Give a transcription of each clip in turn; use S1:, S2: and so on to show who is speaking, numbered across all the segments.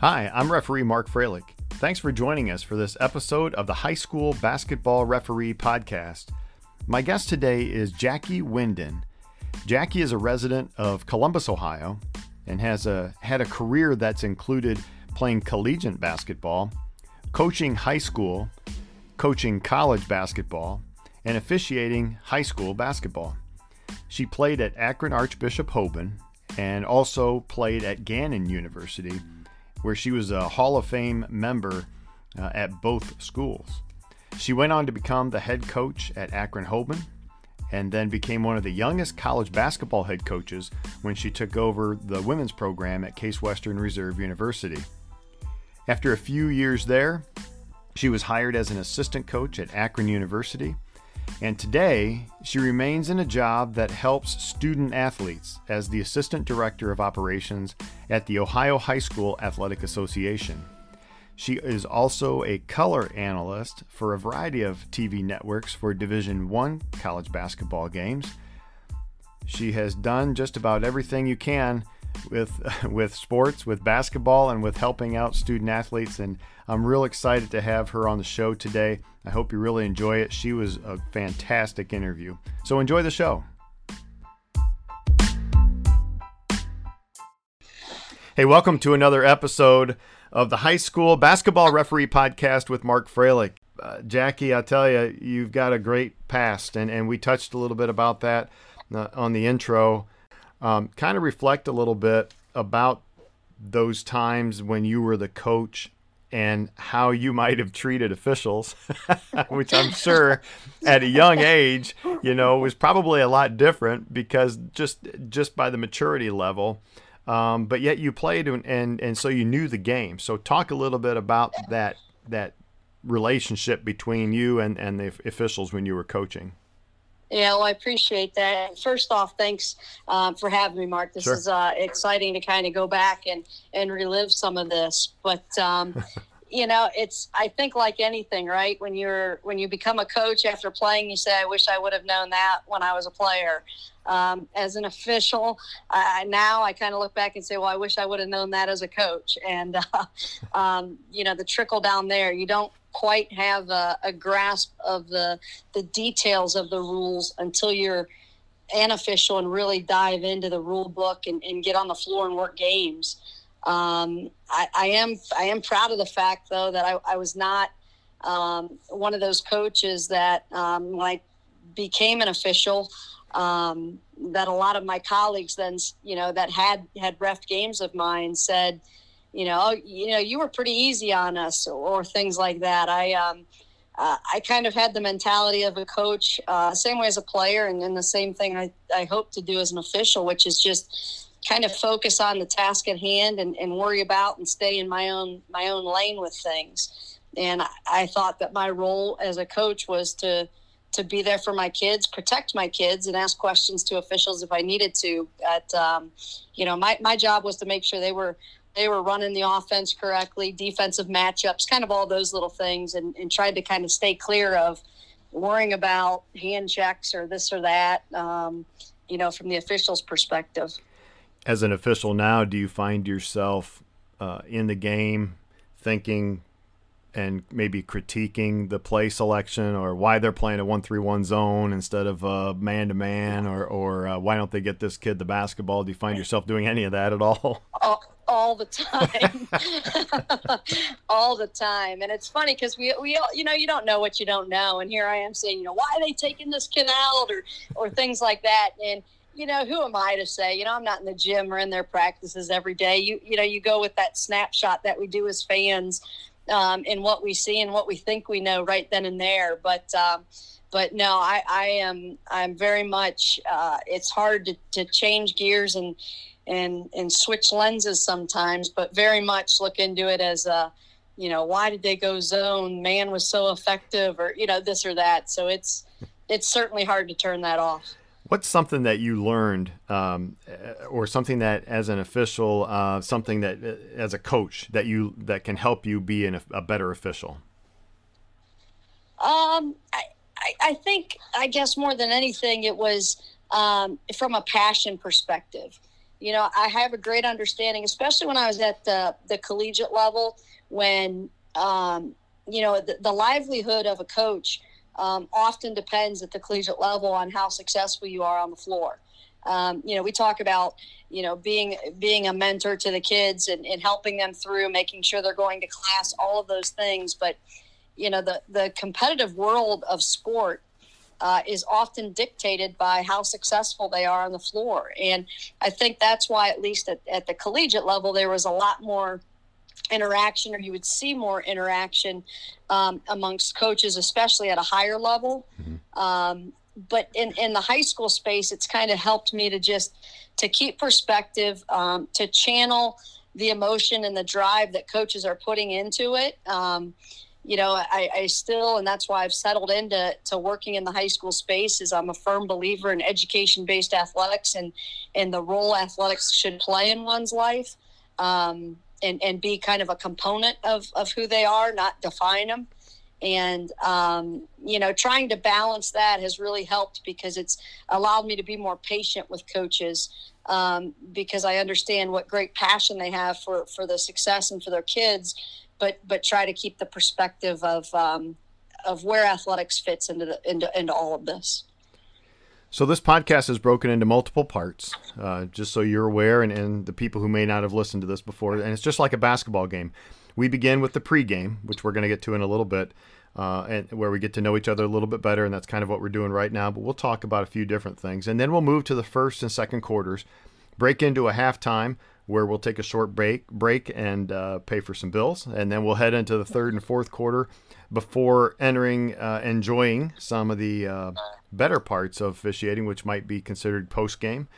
S1: Hi, I'm referee Mark Froelich. Thanks for joining us for this episode of the High School Basketball Referee Podcast. My guest today is Jacki Windon. Jacki is a resident of Columbus, Ohio, and has a, had a career that's included playing collegiate basketball, coaching high school, coaching college basketball, and officiating high school basketball. She played at Akron Archbishop Hoban and also played at Gannon University, where she was a Hall of Fame member uh, at both schools. She went on to become the head coach at Akron Hoban and then became one of the youngest college basketball head coaches when she took over the women's program at Case Western Reserve University. After a few years there, she was hired as an assistant coach at Akron University, and today she remains in a job that helps student athletes as the assistant director of operations at the Ohio High School Athletic Association. She is also a color analyst for a variety of TV networks for Division 1 college basketball games. She has done just about everything you can with with sports, with basketball and with helping out student athletes and I'm real excited to have her on the show today. I hope you really enjoy it. She was a fantastic interview. So enjoy the show. Hey, welcome to another episode of the High School Basketball Referee Podcast with Mark Froelich. Uh, Jacki, I tell you, you've got a great past, and, and we touched a little bit about that uh, on the intro. Um, kind of reflect a little bit about those times when you were the coach and how you might have treated officials, which I'm sure at a young age, you know, was probably a lot different because just just by the maturity level. Um, but yet you played and, and and so you knew the game. So talk a little bit about that that relationship between you and and the officials when you were coaching.
S2: Yeah, well, I appreciate that. First off, thanks um, for having me, Mark. This sure. is uh, exciting to kind of go back and and relive some of this. But um, you know, it's I think like anything, right? When you're when you become a coach after playing, you say, "I wish I would have known that when I was a player." Um, as an official, uh, now I kind of look back and say, "Well, I wish I would have known that as a coach." And uh, um, you know, the trickle down there, you don't quite have a, a grasp of the the details of the rules until you're an official and really dive into the rule book and, and get on the floor and work games. Um, I, I, am I am proud of the fact though that I, I was not um, one of those coaches that um, when I became an official um, that a lot of my colleagues then you know that had had ref games of mine said you know oh, you know you were pretty easy on us or, or things like that. I um, uh, I kind of had the mentality of a coach, uh, same way as a player, and then the same thing I, I hope to do as an official, which is just kind of focus on the task at hand and, and worry about and stay in my own my own lane with things. And I, I thought that my role as a coach was to to be there for my kids, protect my kids, and ask questions to officials if I needed to. But um, you know, my, my job was to make sure they were they were running the offense correctly, defensive matchups, kind of all those little things, and, and tried to kind of stay clear of worrying about hand checks or this or that. Um, you know, from the officials' perspective
S1: as an official now, do you find yourself uh, in the game thinking and maybe critiquing the play selection or why they're playing a one-three-one zone instead of uh, man-to-man or, or uh, why don't they get this kid the basketball? Do you find yourself doing any of that at all?
S2: All, all the time, all the time, and it's funny because we we all, you know you don't know what you don't know, and here I am saying you know why are they taking this kid out? or or things like that, and you know, who am I to say? You know, I'm not in the gym or in their practices every day. You, you know, you go with that snapshot that we do as fans, um, and what we see and what we think we know right then and there. But, um, but no, I, I am, I'm very much. Uh, it's hard to, to change gears and and and switch lenses sometimes, but very much look into it as a, you know, why did they go zone? Man was so effective, or you know, this or that. So it's it's certainly hard to turn that off.
S1: What's something that you learned, um, or something that, as an official, uh, something that, uh, as a coach, that you that can help you be an, a better official?
S2: Um, I, I think, I guess more than anything, it was um, from a passion perspective. you know, I have a great understanding, especially when I was at the, the collegiate level, when, um, you know, the, the, livelihood of a coach um, often depends at the collegiate level on how successful you are on the floor. Um, you know, we talk about, you know, being being a mentor to the kids and, and helping them through, making sure they're going to class, all of those things. But, you know, the, the competitive world of sport uh, is often dictated by how successful they are on the floor. And I think that's why, at least at, at the collegiate level, there was a lot more interaction, or you would see more interaction um, amongst coaches, especially at a higher level. Mm-hmm. Um, but in, in the high school space, it's kind of helped me to just to keep perspective, um, to channel the emotion and the drive that coaches are putting into it. Um, you know, I, I, still, and that's why I've settled into to working in the high school space. Is I'm a firm believer in education-based athletics and and the role athletics should play in one's life, um, and and be kind of a component of of who they are, not define them. And um, you know, trying to balance that has really helped because it's allowed me to be more patient with coaches um, because I understand what great passion they have for for the success and for their kids but but try to keep the perspective of um, of where athletics fits into the into into all of this.
S1: So this podcast is broken into multiple parts, uh, just so you're aware, and, and the people who may not have listened to this before. And it's just like a basketball game. We begin with the pregame, which we're going to get to in a little bit, uh, and where we get to know each other a little bit better, and that's kind of what we're doing right now. But we'll talk about a few different things, and then we'll move to the first and second quarters, break into a halftime where we'll take a short break break and uh, pay for some bills, and then we'll head into the third and fourth quarter before entering uh, enjoying some of the uh, better parts of officiating, which might be considered post game.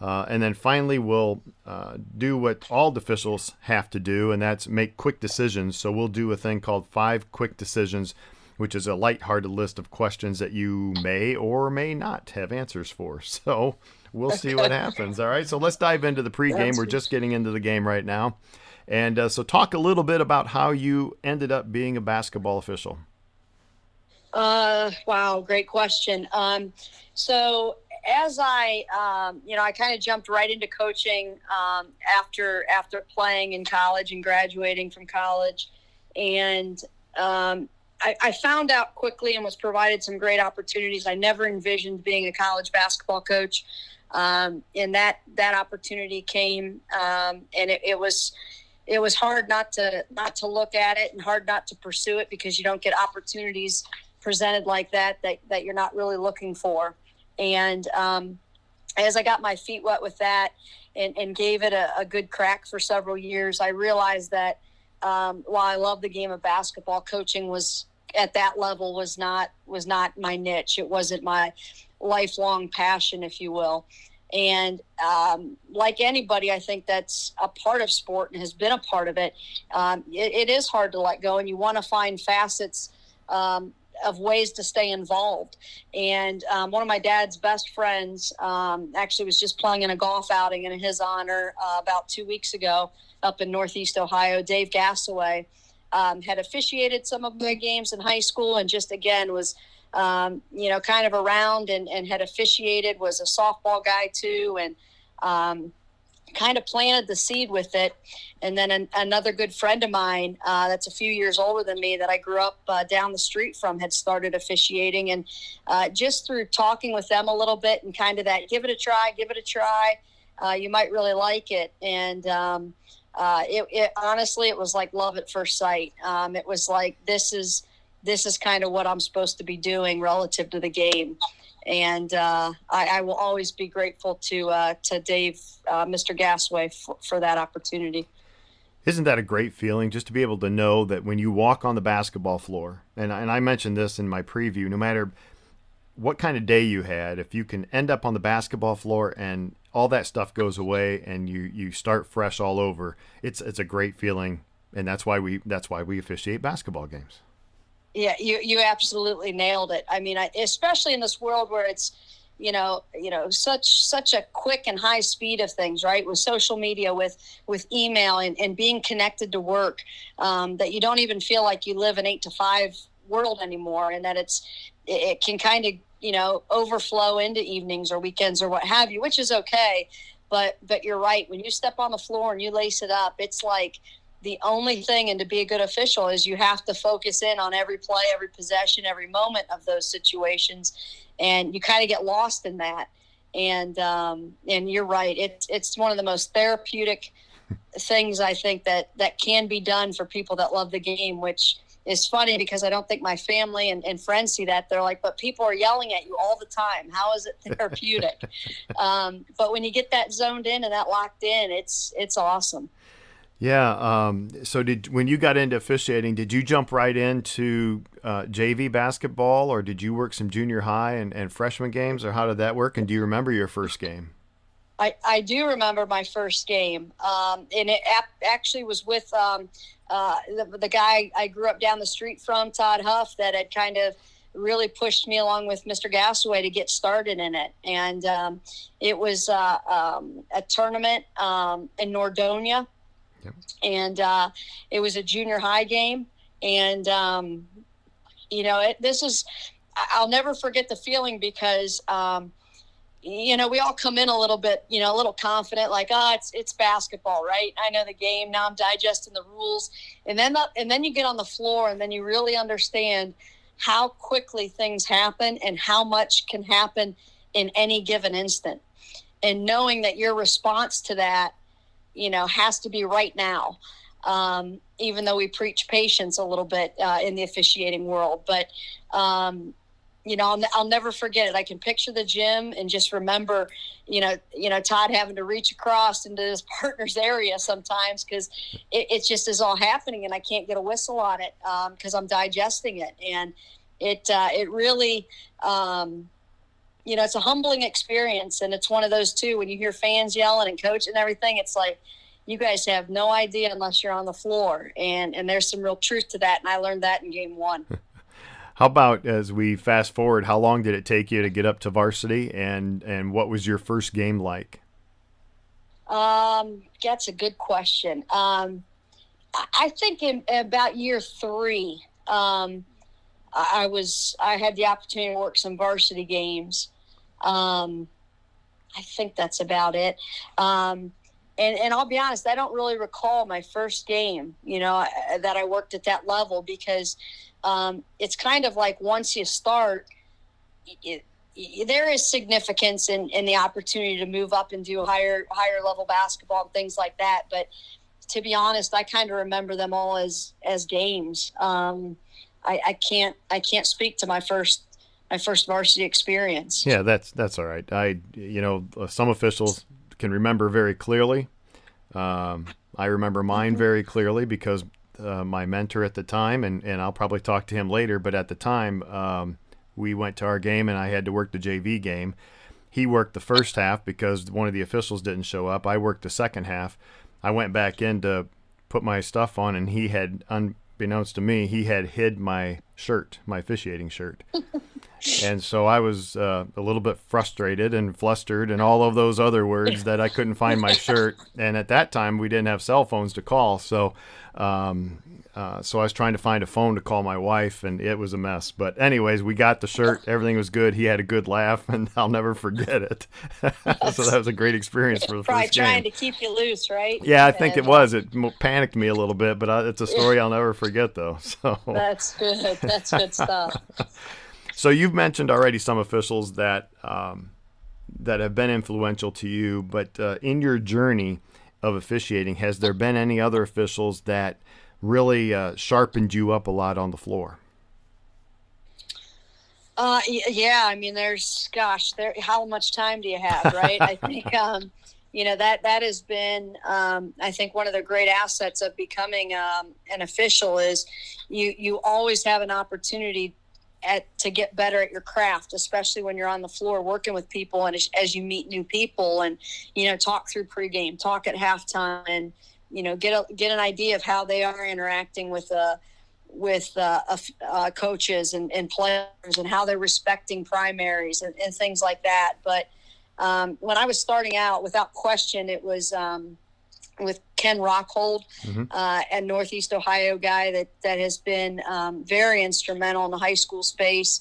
S1: Uh, and then finally, we'll uh, do what all the officials have to do, and that's make quick decisions. So we'll do a thing called five quick decisions, which is a light-hearted list of questions that you may or may not have answers for. So we'll see what happens. All right. So let's dive into the pregame. That's We're just getting into the game right now. And uh, so, talk a little bit about how you ended up being a basketball official.
S2: Uh, wow, great question. Um, so, as I, um, you know, I kind of jumped right into coaching um, after after playing in college and graduating from college, and um, I, I, found out quickly and was provided some great opportunities. I never envisioned being a college basketball coach um, and that that opportunity came, um, and it, it, was it was hard not to not to look at it and hard not to pursue it because you don't get opportunities presented like that that that you're not really looking for. And um, as I got my feet wet with that and, and gave it a, a good crack for several years, I realized that um, while I love the game of basketball, coaching was at that level was not was not my niche. It wasn't my lifelong passion, if you will. And um, like anybody, I think that's a part of sport and has been a part of it. Um, it, it is hard to let go, and you want to find facets um, of ways to stay involved. And um, one of my dad's best friends um, actually was just playing in a golf outing in his honor uh, about two weeks ago up in Northeast Ohio. Dave Gassaway um, had officiated some of my games in high school and just again was um, you know, kind of around and, and had officiated, was a softball guy too, and um, kind of planted the seed with it. And then an, another good friend of mine uh, that's a few years older than me that I grew up uh, down the street from had started officiating. And uh, just through talking with them a little bit and kind of that, give it a try, give it a try, uh, you might really like it. And, um, uh, it, it, honestly, it was like love at first sight. Um, it was like, this is, this is kind of what I'm supposed to be doing relative to the game. And uh, I, I, will always be grateful to uh, to Dave, uh, Mr. Gassaway, for, for that opportunity.
S1: Isn't that a great feeling just to be able to know that when you walk on the basketball floor, and, and I mentioned this in my preview, no matter what kind of day you had, if you can end up on the basketball floor and all that stuff goes away and you, you start fresh all over, it's it's a great feeling, and that's why we that's why we officiate basketball games.
S2: Yeah, you you absolutely nailed it. I mean, I, especially in this world where it's you know you know such such a quick and high speed of things right with social media with with email and, and being connected to work um, that you don't even feel like you live an eight to five world anymore and that it's it can kind of you know overflow into evenings or weekends or what have you which is okay But but you're right. When you step on the floor and you lace it up, it's like the only thing and to be a good official is you have to focus in on every play every possession every moment of those situations and you kind of get lost in that. And um, and you're right it's it's one of the most therapeutic things i think that that can be done for people that love the game which is funny because i don't think my family and, and friends see that. They're like but people are yelling at you all the time. How is it therapeutic? Um, but when you get that zoned in and that locked in it's it's awesome
S1: yeah. Um, so did when you got into officiating, did you jump right into uh, JV basketball, or did you work some junior high and, and freshman games, or how did that work? And do you remember your first game?
S2: I, I do remember my first game, um, and it actually was with um, uh, the, the guy I grew up down the street from, Todd Huff, that had kind of really pushed me along with Mr. Gasaway to get started in it. And um, it was uh, um, a tournament um, in Nordonia And uh, it was a junior high game. And, um, you know, it, this is, I'll never forget the feeling because, um, you know, we all come in a little bit, you know, a little confident, like, oh, it's it's basketball, right? I know the game now. I'm digesting the rules, and then the, and then you get on the floor, and then you really understand how quickly things happen and how much can happen in any given instant, and knowing that your response to that you know, has to be right now. Um, even though we preach patience a little bit uh, in the officiating world, but um, you know, I'll, I'll, never forget it. I can picture the gym and just remember, you know, you know, Todd having to reach across into his partner's area sometimes because it, it, just is all happening and I can't get a whistle on it because um, I'm digesting it. And it, uh, it really, um, you know, it's a humbling experience. And it's one of those too, when you hear fans yelling and coach and everything, it's like, you guys have no idea unless you're on the floor. And, and there's some real truth to that. And I learned that in game one.
S1: How about as we fast forward, how long did it take you to get up to varsity and, and what was your first game like?
S2: Um, that's a good question. Um, I think in about year three, um, I was I had the opportunity to work some varsity games, um, I think that's about it. Um, and, and I'll be honest, I don't really recall my first game, you know, uh, that I worked at that level because um, it's kind of like once you start, it, there is significance in, in the opportunity to move up and do higher higher level basketball and things like that. But to be honest, I kind of remember them all as as games. Um, I, I can't I can't speak to my first my first varsity experience.
S1: Yeah, that's that's all right. I you know some officials can remember very clearly. Um, I remember mine mm-hmm. very clearly because uh, my mentor at the time, and, and I'll probably talk to him later, but at the time um, we went to our game and I had to work the JV game. He worked the first half because one of the officials didn't show up. I worked the second half. I went back in to put my stuff on, and he had, unbeknownst to me, he had hid my shirt, my officiating shirt. and so I was uh, a little bit frustrated and flustered and all of those other words that I couldn't find my shirt. And at that time, we didn't have cell phones to call, so um, uh, so I was trying to find a phone to call my wife, and it was a mess. But anyways, we got the shirt. Everything was good. He had a good laugh, and I'll never forget it. so that was a great experience for the
S2: Probably
S1: first game.
S2: trying to keep you loose, right?
S1: Yeah, I think it was. It panicked me a little bit, but I, it's a story I'll never forget, though. So
S2: that's good. That's good stuff.
S1: So you've mentioned already some officials that um, that have been influential to you, but uh, in your journey of officiating, has there been any other officials that really uh, sharpened you up a lot on the floor?
S2: Uh, yeah, I mean, there's, gosh, there. How much time do you have, right? I think, um, you know, that that has been, um, I think, one of the great assets of becoming um, an official is you you always have an opportunity at to get better at your craft, especially when you're on the floor working with people and as, as you meet new people and you know talk through pregame, talk at halftime, and you know get a get an idea of how they are interacting with uh with uh, uh, coaches and, and, players and how they're respecting primaries and, and things like that. But um, when I was starting out, without question, it was um, with Ken Rockhold, mm-hmm. uh, and Northeast Ohio guy that that has been um, very instrumental in the high school space,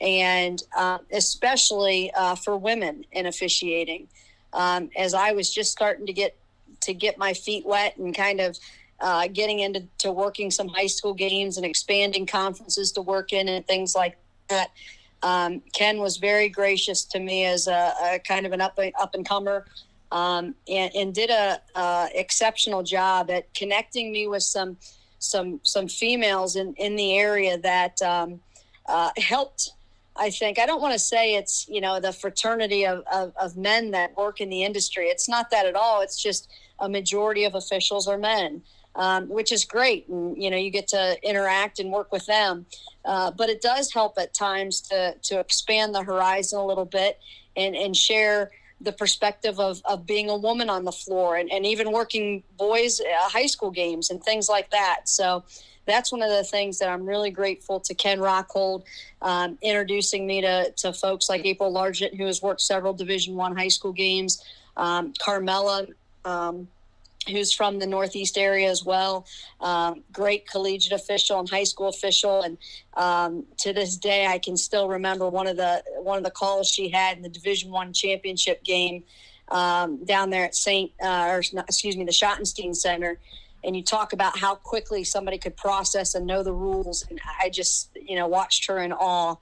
S2: and uh, especially uh, for women in officiating. um, as I was just starting to get to get my feet wet and kind of uh, getting into to working some high school games and expanding conferences to work in and things like that. Um, Ken was very gracious to me as a, a kind of an up up and comer, um, and, and, did a, a, exceptional job at connecting me with some some some females in in the area that um, uh, helped. I think I don't want to say it's you know the fraternity of, of, of men that work in the industry. It's not that at all. It's just a majority of officials are men um, which is great. And, you know, you get to interact and work with them. Uh, but it does help at times to, to expand the horizon a little bit and, and share the perspective of, of being a woman on the floor and, and even working boys uh, high school games and things like that. So that's one of the things that I'm really grateful to Ken Rockhold um, introducing me to, to folks like April Largent, who has worked several Division One high school games, um, Carmela, um, who's from the Northeast area as well. Um, great collegiate official and high school official, and um, to this day, I can still remember one of the one of the calls she had in the Division One championship game um, down there at Saint, uh, or excuse me, the Schottenstein Center. And you talk about how quickly somebody could process and know the rules, and I just, you know, watched her in awe.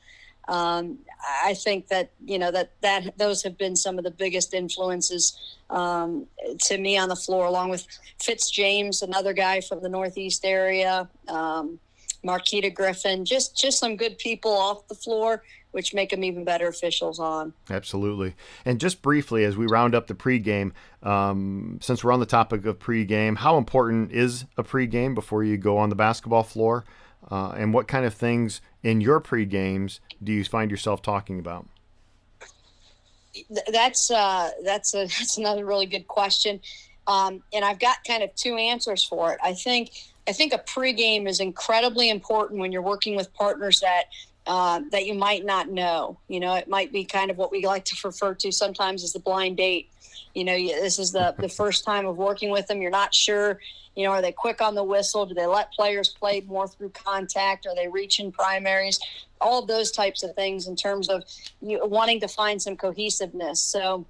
S2: Um, I think that you know that that those have been some of the biggest influences um, to me on the floor, along with Fitz James, another guy from the Northeast area, um, Marquita Griffin, just just some good people off the floor, which make them even better officials on.
S1: Absolutely. And just briefly, as we round up the pregame, um, since we're on the topic of pregame, how important is a pregame before you go on the basketball floor? Uh, and what kind of things in your pre games do you find yourself talking about?
S2: That's uh, that's a that's another really good question, um, and I've got kind of two answers for it. I think I think a pregame is incredibly important when you're working with partners that uh, that you might not know. You know, it might be kind of what we like to refer to sometimes as the blind date. You know, this is the the first time of working with them. You're not sure you know, are they quick on the whistle? Do they let players play more through contact? Are they reaching primaries? All of those types of things in terms of you wanting to find some cohesiveness. So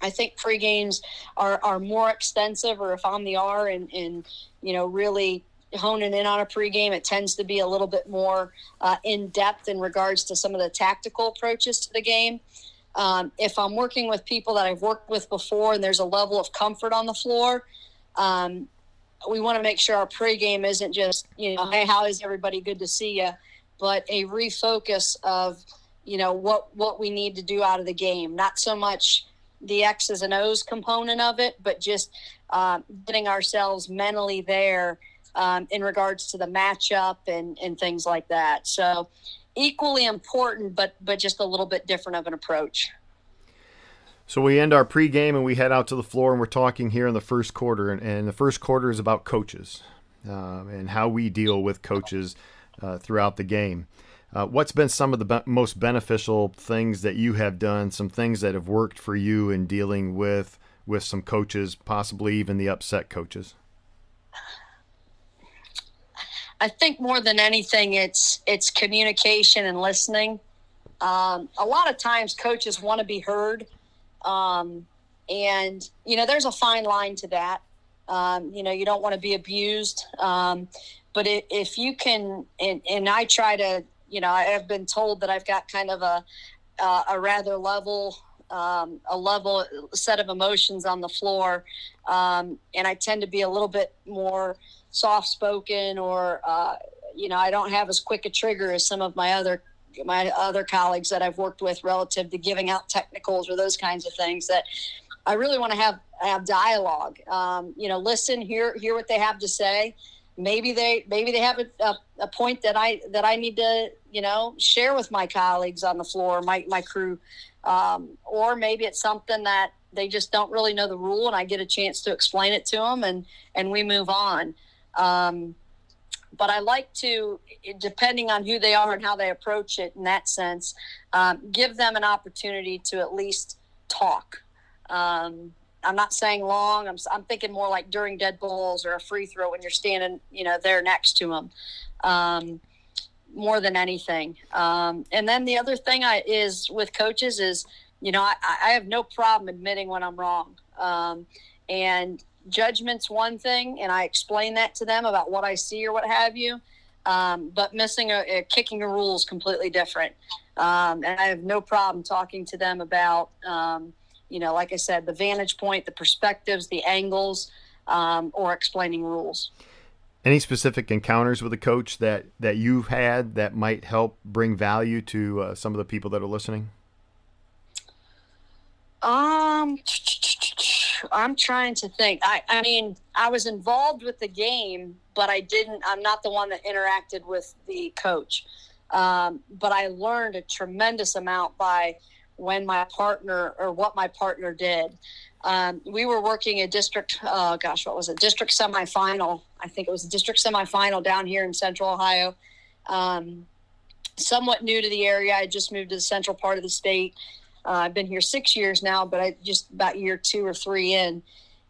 S2: I think pre games are, are more extensive, or if I'm the R and, and you know, really honing in on a pregame, it tends to be a little bit more uh, in depth in regards to some of the tactical approaches to the game. Um, if I'm working with people that I've worked with before and there's a level of comfort on the floor, um, we want to make sure our pregame isn't just, you know, hey, how is everybody? Good to see you, but a refocus of, you know, what what we need to do out of the game. Not so much the X's and O's component of it, but just uh, getting ourselves mentally there um, in regards to the matchup and and things like that. So equally important, but but just a little bit different of an approach.
S1: So we end our pregame and we head out to the floor and we're talking here in the first quarter. And, and the first quarter is about coaches uh, and how we deal with coaches uh, throughout the game. Uh, what's been some of the be- most beneficial things that you have done? Some things that have worked for you in dealing with with some coaches, possibly even the upset coaches.
S2: I think more than anything, it's it's communication and listening. Um, a lot of times, coaches want to be heard um, and, you know, there's a fine line to that. Um, you know, you don't want to be abused. Um, but if you can, and, and I try to, you know, I have been told that I've got kind of a, uh, a rather level, um, a level set of emotions on the floor. Um, and I tend to be a little bit more soft spoken or, uh, you know, I don't have as quick a trigger as some of my other my other colleagues that I've worked with relative to giving out technicals or those kinds of things that I really want to have have dialogue. Um, you know, listen, hear hear what they have to say. Maybe they maybe they have a, a, point that I that I need to you know share with my colleagues on the floor, my my crew, um, or maybe it's something that they just don't really know the rule, and I get a chance to explain it to them, and and we move on. Um, but I like to, depending on who they are and how they approach it in that sense, um, give them an opportunity to at least talk. Um, I'm not saying long. I'm, I'm thinking more like during dead balls or a free throw when you're standing, you know, there next to them. Um, more than anything. Um, and then the other thing I, is with coaches is you know, I, I have no problem admitting when I'm wrong. Um, and judgment's one thing, and I explain that to them about what I see or what have you. Um, but missing a, a, kicking a rule is completely different. Um, and I have no problem talking to them about, um, you know, like I said, the vantage point, the perspectives, the angles, um, or explaining rules.
S1: Any specific encounters with a coach that that you've had that might help bring value to uh, some of the people that are listening?
S2: Um, I'm trying to think. I, I mean, I was involved with the game, but I didn't. I'm not the one that interacted with the coach. Um, but I learned a tremendous amount by when my partner or what my partner did. Um, we were working a district, uh, gosh, what was it? District semifinal. I think it was a district semifinal down here in central Ohio. Um, somewhat new to the area. I just moved to the central part of the state. Uh, I've been here six years now, but I just about year two or three in,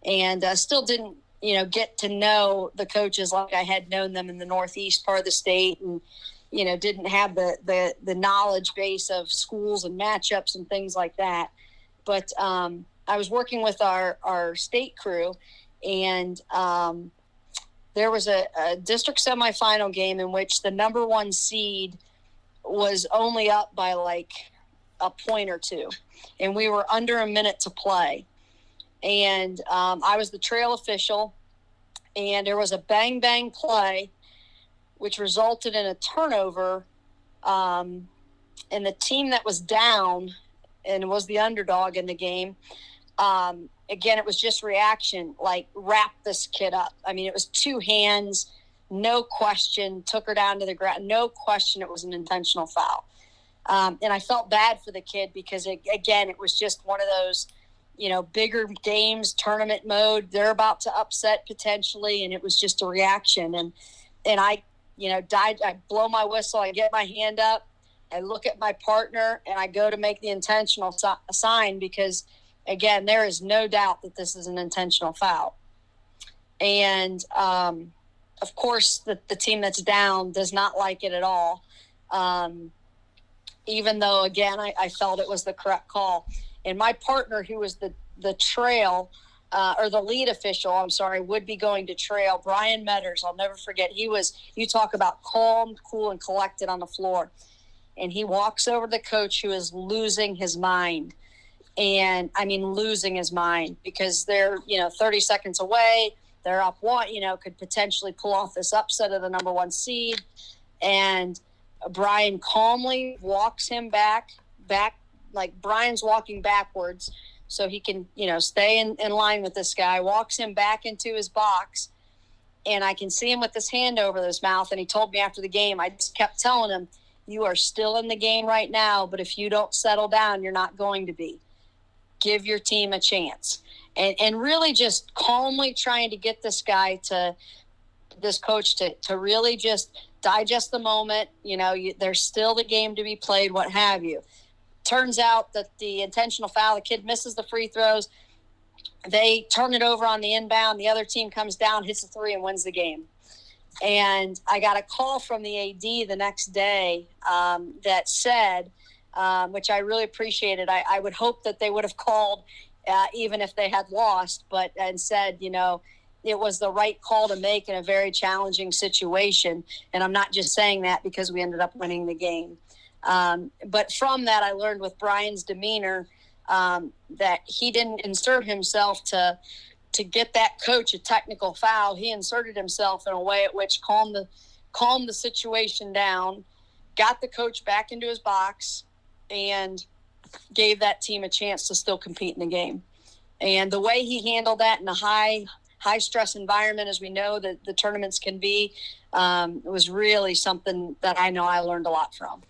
S2: and uh, still didn't, you know, get to know the coaches like I had known them in the northeast part of the state, and you know, didn't have the the the knowledge base of schools and matchups and things like that. But um, I was working with our our state crew, and um, there was a, a district semifinal game in which the number one seed was only up by like a point or two, and we were under a minute to play. And um, I was the trail official, and there was a bang bang play, which resulted in a turnover. Um, and the team that was down and was the underdog in the game, um, again, it was just reaction, like wrap this kid up. I mean, it was two hands, no question, took her down to the ground, no question, it was an intentional foul. Um, and I felt bad for the kid because, it, again, it was just one of those, you know, bigger games, tournament mode. They're about to upset potentially, and it was just a reaction. And and I, you know, died. I blow my whistle. I get my hand up. I look at my partner, and I go to make the intentional sign because, again, there is no doubt that this is an intentional foul. And um, of course, the, the team that's down does not like it at all. Um, even though again I, I, felt it was the correct call. And my partner, who was the the trail uh, or the lead official, I'm sorry, would be going to trail. Brian Metters, I'll never forget. He was you talk about calm, cool, and collected on the floor, and he walks over to the coach who is losing his mind. And I mean, losing his mind because they're, you know, 30 seconds away. They're up one, you know, could potentially pull off this upset of the number one seed. And Brian calmly walks him back, back like Brian's walking backwards so he can, you know, stay in, in line with this guy, walks him back into his box. And I can see him with his hand over his mouth. And he told me after the game, I just kept telling him, You are still in the game right now, but if you don't settle down, you're not going to be. Give your team a chance. And, and really just calmly trying to get this guy to, this coach to, to really just digest the moment. You know, you, there's still the game to be played, what have you. Turns out that the intentional foul, the kid misses the free throws. They turn it over on the inbound. The other team comes down, hits a three, and wins the game. And I got a call from the AD the next day um, that said, um, which I really appreciated. I, I, would hope that they would have called uh, even if they had lost, but and said, you know, it was the right call to make in a very challenging situation. And I'm not just saying that because we ended up winning the game. Um, but from that, I learned with Brian's demeanor um, that he didn't insert himself to to get that coach a technical foul. He inserted himself in a way at which calmed the calmed the situation down, got the coach back into his box, and gave that team a chance to still compete in the game. And the way he handled that in a high high stress environment as we know that the tournaments can be um, it was really something that i know i learned a lot from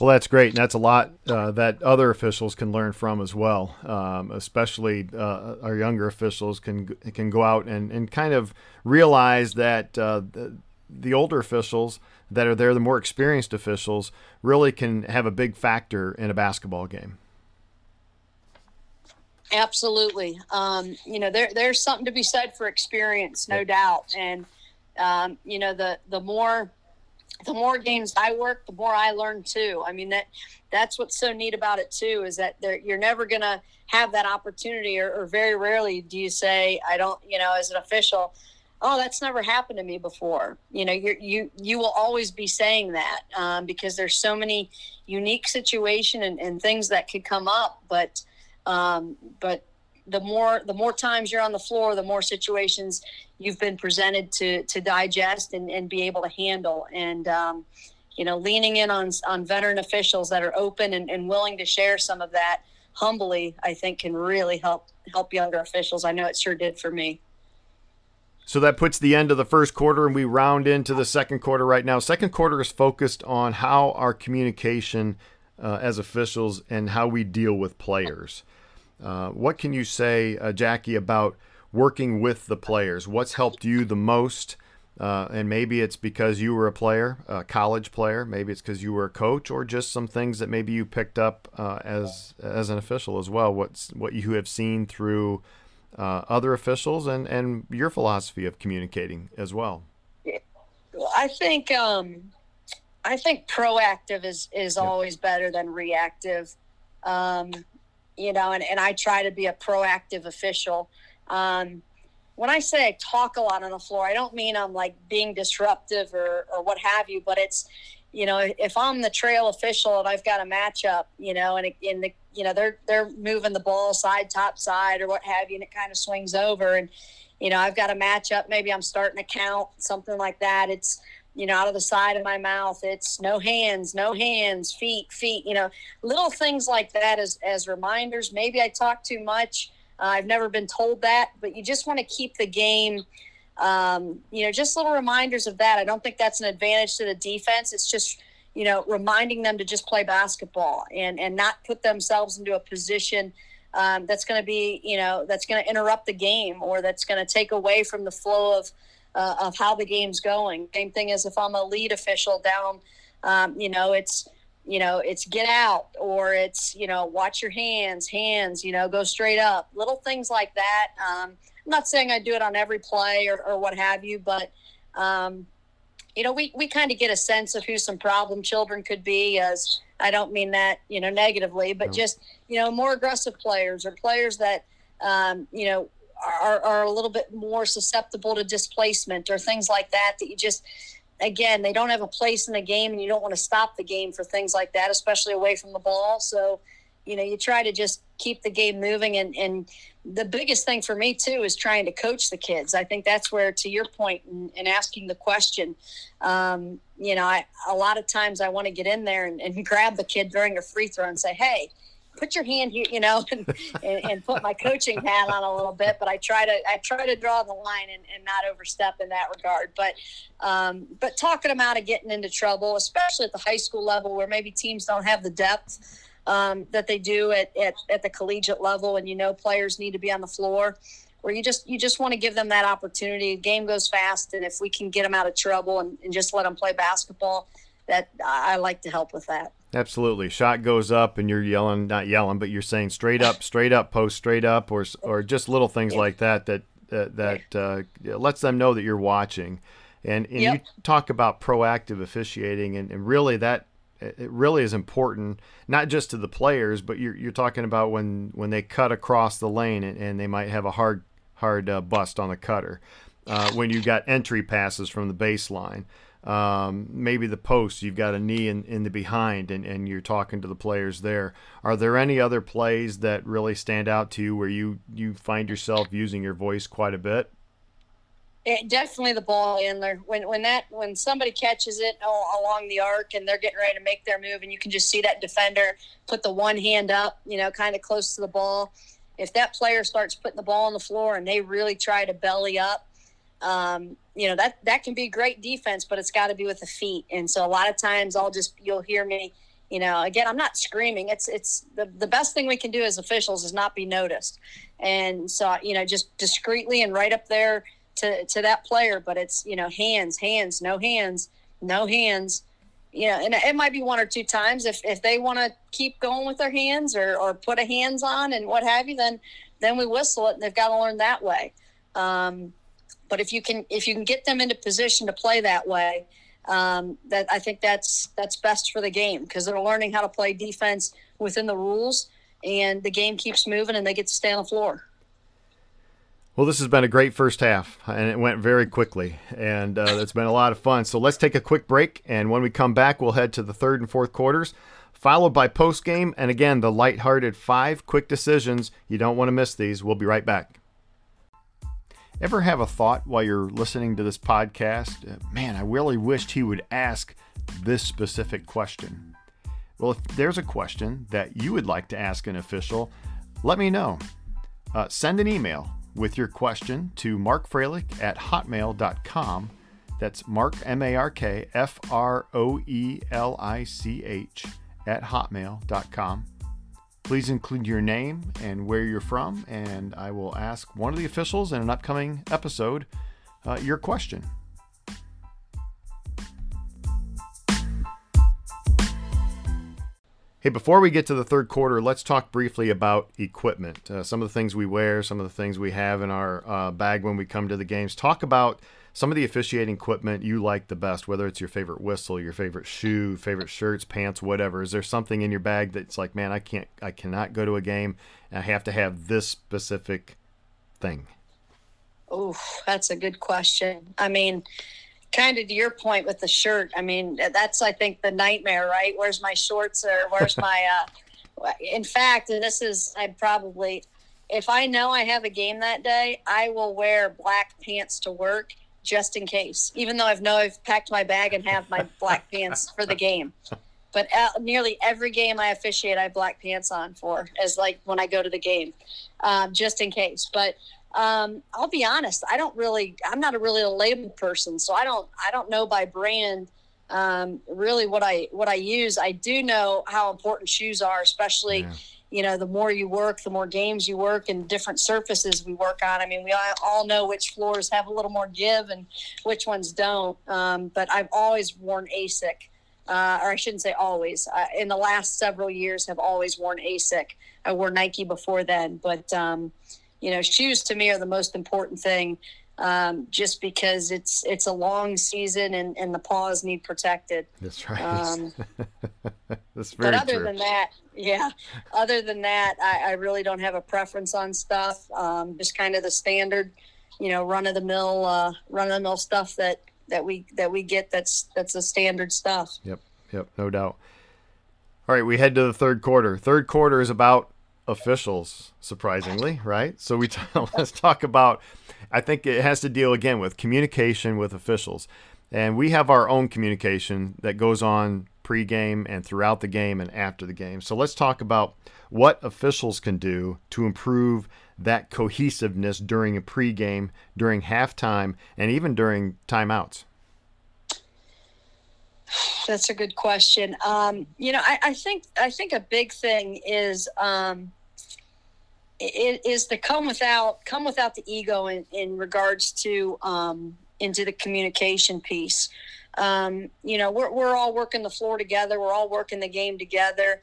S1: well, that's great, and that's a lot uh, that other officials can learn from as well. Um, especially uh, our younger officials can can go out and, and kind of realize that uh, the, the older officials that are there, the more experienced officials, really can have a big factor in a basketball game.
S2: Absolutely. Um, you know, there, there's something to be said for experience, no doubt. And, um, you know, the, the more the more games I work, the more I learn too. I mean that that's what's so neat about it too is that you're never gonna have that opportunity, or, or, very rarely do you say, "I don't," you know, as an official, "Oh, that's never happened to me before." You know, you you you will always be saying that um, because there's so many unique situation and, and things that could come up, but um, but the more the more times you're on the floor, the more situations you've been presented to to digest and, and be able to handle. And um, you know, leaning in on on veteran officials that are open and, and willing to share some of that humbly, I think can really help help younger officials. I know it sure did for me.
S1: So that puts the end of the first quarter, and we round into the second quarter right now. Second quarter is focused on how our communication uh, as officials and how we deal with players. Uh, what can you say, uh, Jacki, about working with the players? What's helped you the most? Uh, and maybe it's because you were a player, a college player. Maybe it's because you were a coach, or just some things that maybe you picked up uh, as as an official as well. What's what you have seen through uh, other officials and and your philosophy of communicating as well.
S2: I think um, I think proactive is is always better than reactive. Um, you know, and, and I try to be a proactive official. Um, when I say I talk a lot on the floor, I don't mean I'm like being disruptive or, or what have you, but it's, you know, if I'm the trail official and I've got a matchup, you know, and in the, you know, they're, they're moving the ball side, top side or what have you, and it kind of swings over and, you know, I've got a matchup, maybe I'm starting to count something like that. It's, you know, out of the side of my mouth. It's no hands, no hands, feet, feet, you know, little things like that as, as reminders. Maybe I talk too much. Uh, I've never been told that, but you just want to keep the game, um, you know, just little reminders of that. I don't think that's an advantage to the defense. It's just, you know, reminding them to just play basketball and, and not put themselves into a position um, that's going to be, you know, that's going to interrupt the game or that's going to take away from the flow of, uh, of how the game's going. Same thing as if I'm a lead official down, um, you know, it's you know it's get out or it's you know watch your hands, hands, you know, go straight up. Little things like that. Um, I'm not saying I do it on every play or, or what have you, but um, you know, we, we kind of get a sense of who some problem children could be as I don't mean that, you know, negatively, but no. just, you know, more aggressive players or players that, um, you know, are, are a little bit more susceptible to displacement or things like that that you just again they don't have a place in the game and you don't want to stop the game for things like that especially away from the ball. So you know you try to just keep the game moving. And and the biggest thing for me too is trying to coach the kids. I think that's where to your point in, in asking the question um, you know I, a lot of times i want to get in there and, and grab the kid during a free throw and say hey put your hand here, you know, and, and, put my coaching hat on a little bit. But I try to I try to draw the line and, and not overstep in that regard. But um, but talking them out of getting into trouble, especially at the high school level, where maybe teams don't have the depth um, that they do at, at at the collegiate level, and you know players need to be on the floor. Where you just you just want to give them that opportunity. The game goes fast, and if we can get them out of trouble and, and just let them play basketball, that I like to help with that.
S1: Absolutely. Shot goes up and you're yelling, not yelling, but you're saying straight up, straight up, post straight up, or or just little things like that that uh, that uh, lets them know that you're watching. And, and yep. you talk about proactive officiating, and, and really that it really is important, not just to the players, but you're, you're talking about when, when they cut across the lane and, and they might have a hard hard uh, bust on the cutter. Uh, when you've got entry passes from the baseline um, maybe the post, you've got a knee in, in the behind and, and you're talking to the players there. Are there any other plays that really stand out to you where you, you find yourself using your voice quite a bit?
S2: It, definitely the ball handler. When when that when somebody catches it along the arc and they're getting ready to make their move, and you can just see that defender put the one hand up, you know, kind of close to the ball. If that player starts putting the ball on the floor and they really try to belly up, um, you know that that can be great defense, but it's got to be with the feet. And so a lot of times I'll just you'll hear me, you know, again I'm not screaming. It's it's the the best thing we can do as officials is not be noticed. And so you know just discreetly and right up there to to that player, but it's you know hands, hands, no hands, no hands. You know, and it might be one or two times if if they want to keep going with their hands or or put a hands on and what have you, then then we whistle it. And they've got to learn that way. Um, but if you can if you can get them into position to play that way, um, that I think that's that's best for the game because they're learning how to play defense within the rules, and the game keeps moving, and they get to stay on the floor.
S1: Well, this has been a great first half, and it went very quickly, and uh, it's been a lot of fun. So let's take a quick break, and when we come back, we'll head to the third and fourth quarters, followed by post game, and again the light-hearted five quick decisions. You don't want to miss these. We'll be right back. Ever have a thought while you're listening to this podcast? Uh, man, I really wished he would ask this specific question. Well, if there's a question that you would like to ask an official, let me know. Uh, send an email with your question to Mark Froelich at hotmail.com. That's Mark, M A R K F R O E L I C H, at hotmail.com. Please include your name and where you're from, and I will ask one of the officials in an upcoming episode uh, your question. Hey, before we get to the third quarter, let's talk briefly about equipment. Uh, some of the things we wear, some of the things we have in our uh, bag when we come to the games. Talk about some of the officiating equipment you like the best, whether it's your favorite whistle, your favorite shoe, favorite shirts, pants, whatever. Is there something in your bag that's like, man, I can't, I cannot go to a game, and I have to have this specific thing?
S2: Oh, that's a good question. I mean, kind of to your point with the shirt. I mean, that's I think the nightmare, right? Where's my shorts or where's my? uh In fact, and this is I probably, if I know I have a game that day, I will wear black pants to work just in case, even though I've know I've packed my bag and have my black pants for the game. But uh, nearly every game I officiate, I have black pants on for, as like when I go to the game, um, just in case. But um, I'll be honest, I don't really, I'm not a really a label person, so I don't, I don't know by brand um, really what I what I use. I do know how important shoes are, especially. Yeah you know, the more you work, the more games you work and different surfaces we work on. I mean, we all know which floors have a little more give and which ones don't. Um, but I've always worn ASIC, uh, or I shouldn't say always. Uh, in the last several years, have always worn ASIC. I wore Nike before then, but um, you know, shoes to me are the most important thing um, just because it's it's a long season and, and the paws need protected.
S1: That's right. Um,
S2: That's very But other true. than that, yeah. Other than that, I, I really don't have a preference on stuff. Um, just kind of the standard, you know, run of the mill, uh, run of the mill stuff that that we that we get. That's that's the standard stuff.
S1: Yep. Yep. No doubt. All right, we head to the third quarter. Third quarter is about officials, surprisingly, right? So we t- let's talk about. I think it has to deal again with communication with officials, and we have our own communication that goes on pregame and throughout the game and after the game. So let's talk about what officials can do to improve that cohesiveness during a pregame, during halftime, and even during timeouts.
S2: That's a good question. Um, you know, I, I, think I think a big thing is um, it is to come without come without the ego in, in regards to um, into the communication piece. Um, you know, we're we're all working the floor together. We're all working the game together,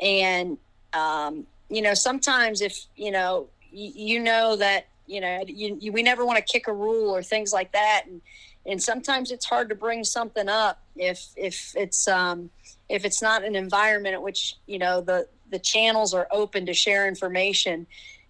S2: and um, you know, sometimes if you know you, you know that you know you, you, we never want to kick a rule or things like that, and and sometimes it's hard to bring something up if if it's um, if it's not an environment at which you know the the channels are open to share information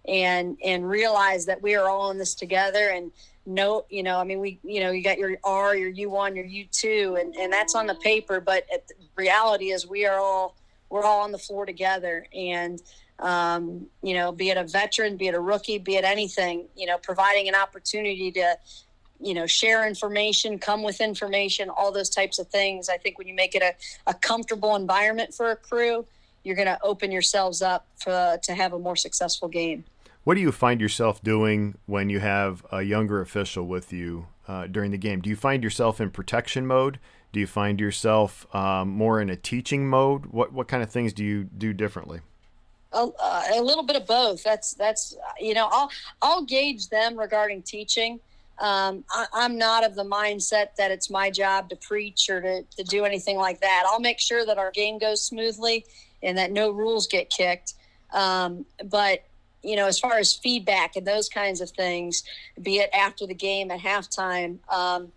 S2: and and realize that we are all in this together and know you know i mean we you know you got your r your u1 your u2 and and that's on the paper but the reality is we are all we're all on the floor together. And um, you know be it a veteran be it a rookie be it anything you know providing an opportunity to you know share information come with information all those types of things i think when you make it a, a comfortable environment for a crew you're going to open yourselves up for, to have a more successful game.
S1: What do you find yourself doing when you have a younger official with you uh, during the game? Do you find yourself in protection mode? Do you find yourself um, more in a teaching mode? What what kind of things do you do differently?
S2: A, a little bit of both. That's that's you know I'll I'll gauge them regarding teaching. Um, I, am not of the mindset that it's my job to preach or to, to do anything like that. I'll make sure that our game goes smoothly and that no rules get kicked. Um, but you know, as far as feedback and those kinds of things, be it after the game at halftime, um,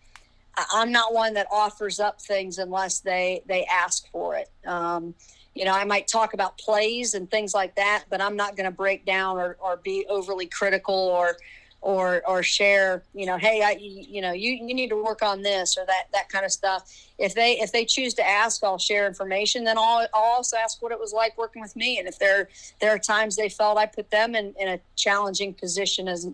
S2: I'm not one that offers up things unless they they ask for it. Um, you know, I might talk about plays and things like that, but I'm not going to break down or, or be overly critical or or or share you know hey I, you know you, you need to work on this or that that kind of stuff. If they if they choose to ask i'll share information. Then i'll, I'll also ask what it was like working with me. And if there there are times they felt i put them in, in a challenging position as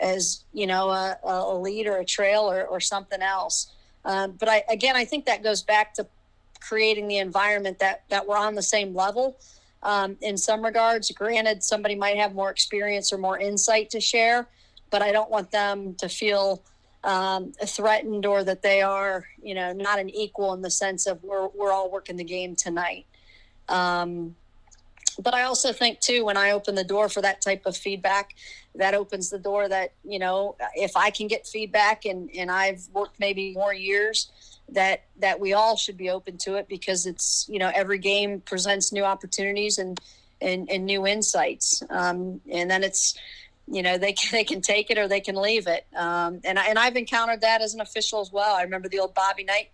S2: as you know a, a lead or a trail or, or something else. Um, but i again i think that goes back to creating the environment that that we're on the same level. Um, in some regards granted somebody might have more experience or more insight to share but I don't want them to feel um, threatened or that they are, you know, not an equal in the sense of we're, we're all working the game tonight. Um, but I also think too, when I open the door for that type of feedback, that opens the door that, you know, if I can get feedback and, and I've worked maybe more years, that, that we all should be open to it because it's, you know, every game presents new opportunities and, and, and new insights. Um, and then it's, you know they can, they can take it or they can leave it. Um, and, I, and i've encountered that as an official as well. I remember the old bobby knight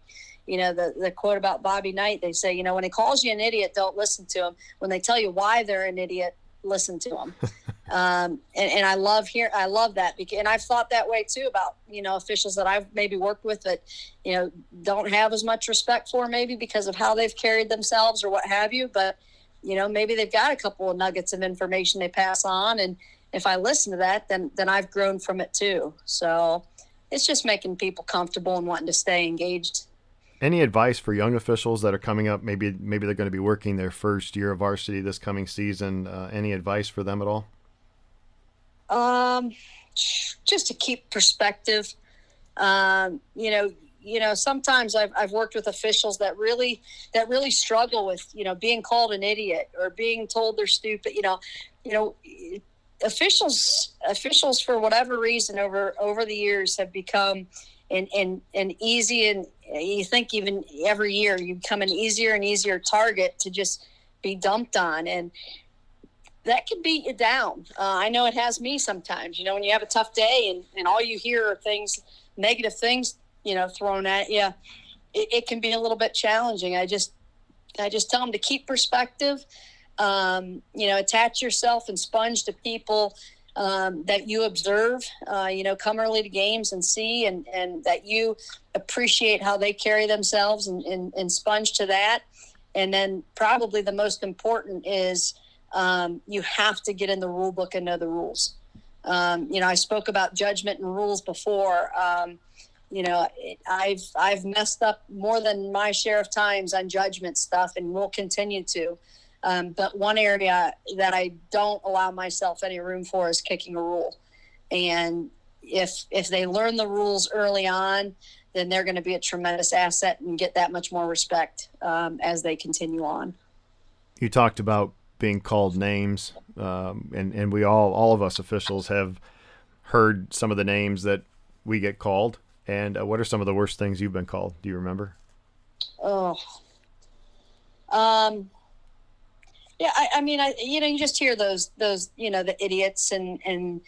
S2: you know the, the quote about bobby knight. They say you know when he calls you an idiot don't listen to him. When they tell you why they're an idiot listen to them um, and, and i love here i love that because and i've thought that way too about you know officials that i've maybe worked with that you know don't have as much respect for maybe because of how they've carried themselves or what have you. But you know maybe they've got a couple of nuggets of information they pass on and if I listen to that, then then I've grown from it too. So it's just making people comfortable and wanting to stay engaged.
S1: Any advice for young officials that are coming up? Maybe maybe they're going to be working their first year of varsity this coming season. Uh, any advice for them at all?
S2: Um, just to keep perspective. Um, you know, you know, sometimes I've, I've worked with officials that really that really struggle with you know being called an idiot or being told they're stupid. You know, you know, officials officials for whatever reason over over the years have become and and an easy and you think even every year you become an easier and easier target to just be dumped on. And that can beat you down. Uh, i know it has me sometimes you know when you have a tough day and, and all you hear are things negative things you know thrown at you it, it can be a little bit challenging. I just i just tell them to keep perspective um, you know, attach yourself and sponge to people um, that you observe. Uh, you know, come early to games and see, and and that you appreciate how they carry themselves, and, and, and sponge to that. And then probably the most important is um, you have to get in the rule book and know the rules. Um, you know, I spoke about judgment and rules before. Um, you know, I've I've messed up more than my share of times on judgment stuff, and will continue to. Um, but one area that I don't allow myself any room for is kicking a rule. And if if they learn the rules early on, then they're going to be a tremendous asset and get that much more respect um, as they continue on.
S1: You talked about being called names, um, and and we all all of us officials have heard some of the names that we get called. And uh, what are some of the worst things you've been called? Do you remember?
S2: Oh, um, yeah, I, I, mean, I you know, you just hear those those you know the idiots and and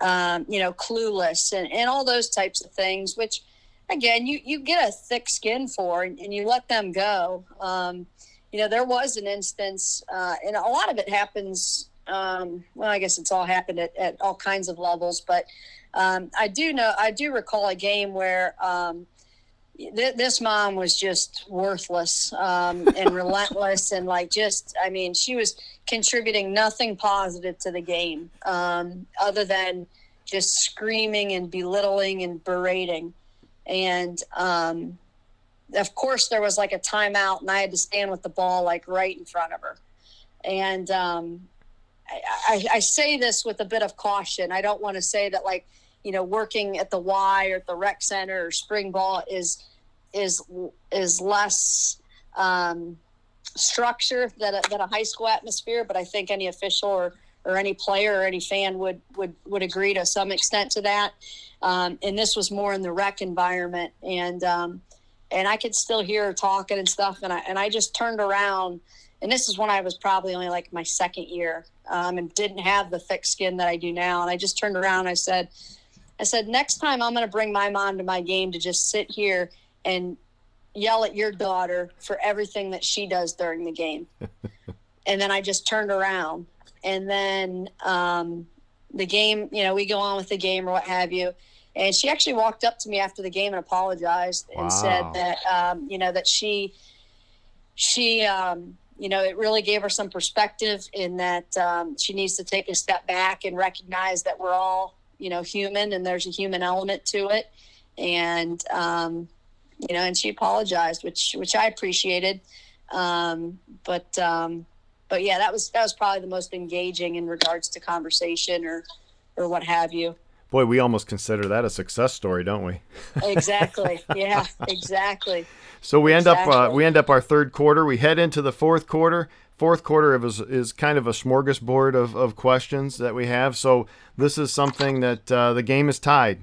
S2: um, you know clueless and, and all those types of things, which again you you get a thick skin for and, and you let them go. Um, you know, there was an instance, uh, and a lot of it happens. Um, well, I guess it's all happened at, at all kinds of levels, but um, I do know I do recall a game where um, th- this mom was just worthless um, and relentless and like just i mean she was contributing nothing positive to the game um, other than just screaming and belittling and berating. And um, of course there was like a timeout and i had to stand with the ball like right in front of her. And um, I, I, I say this with a bit of caution. I don't want to say that like you know, working at the Y or at the rec center or spring ball is is is less um, structure than a, than a high school atmosphere. But I think any official or, or any player or any fan would would would agree to some extent to that. Um, and this was more in the rec environment, and um, and I could still hear her talking and stuff. And I and I just turned around, and this is when I was probably only like my second year, um, and didn't have the thick skin that I do now. And I just turned around. I said, I said, next time I'm going to bring my mom to my game to just sit here and yell at your daughter for everything that she does during the game. and then I just turned around. And then um, the game, you know, we go on with the game or what have you. And she actually walked up to me after the game and apologized wow. and said that, um, you know, that she, she, um, you know, it really gave her some perspective in that um, she needs to take a step back and recognize that we're all, you know, human and there's a human element to it. And, um, you know, and she apologized, which which I appreciated. Um, but um, but yeah, that was that was probably the most engaging in regards to conversation or or what have you.
S1: Boy, we almost consider that a success story, don't we?
S2: exactly. Yeah, exactly.
S1: So we end exactly. up uh, we end up our third quarter. We head into the fourth quarter. Fourth quarter is is kind of a smorgasbord of, of questions that we have. So this is something that uh, the game is tied,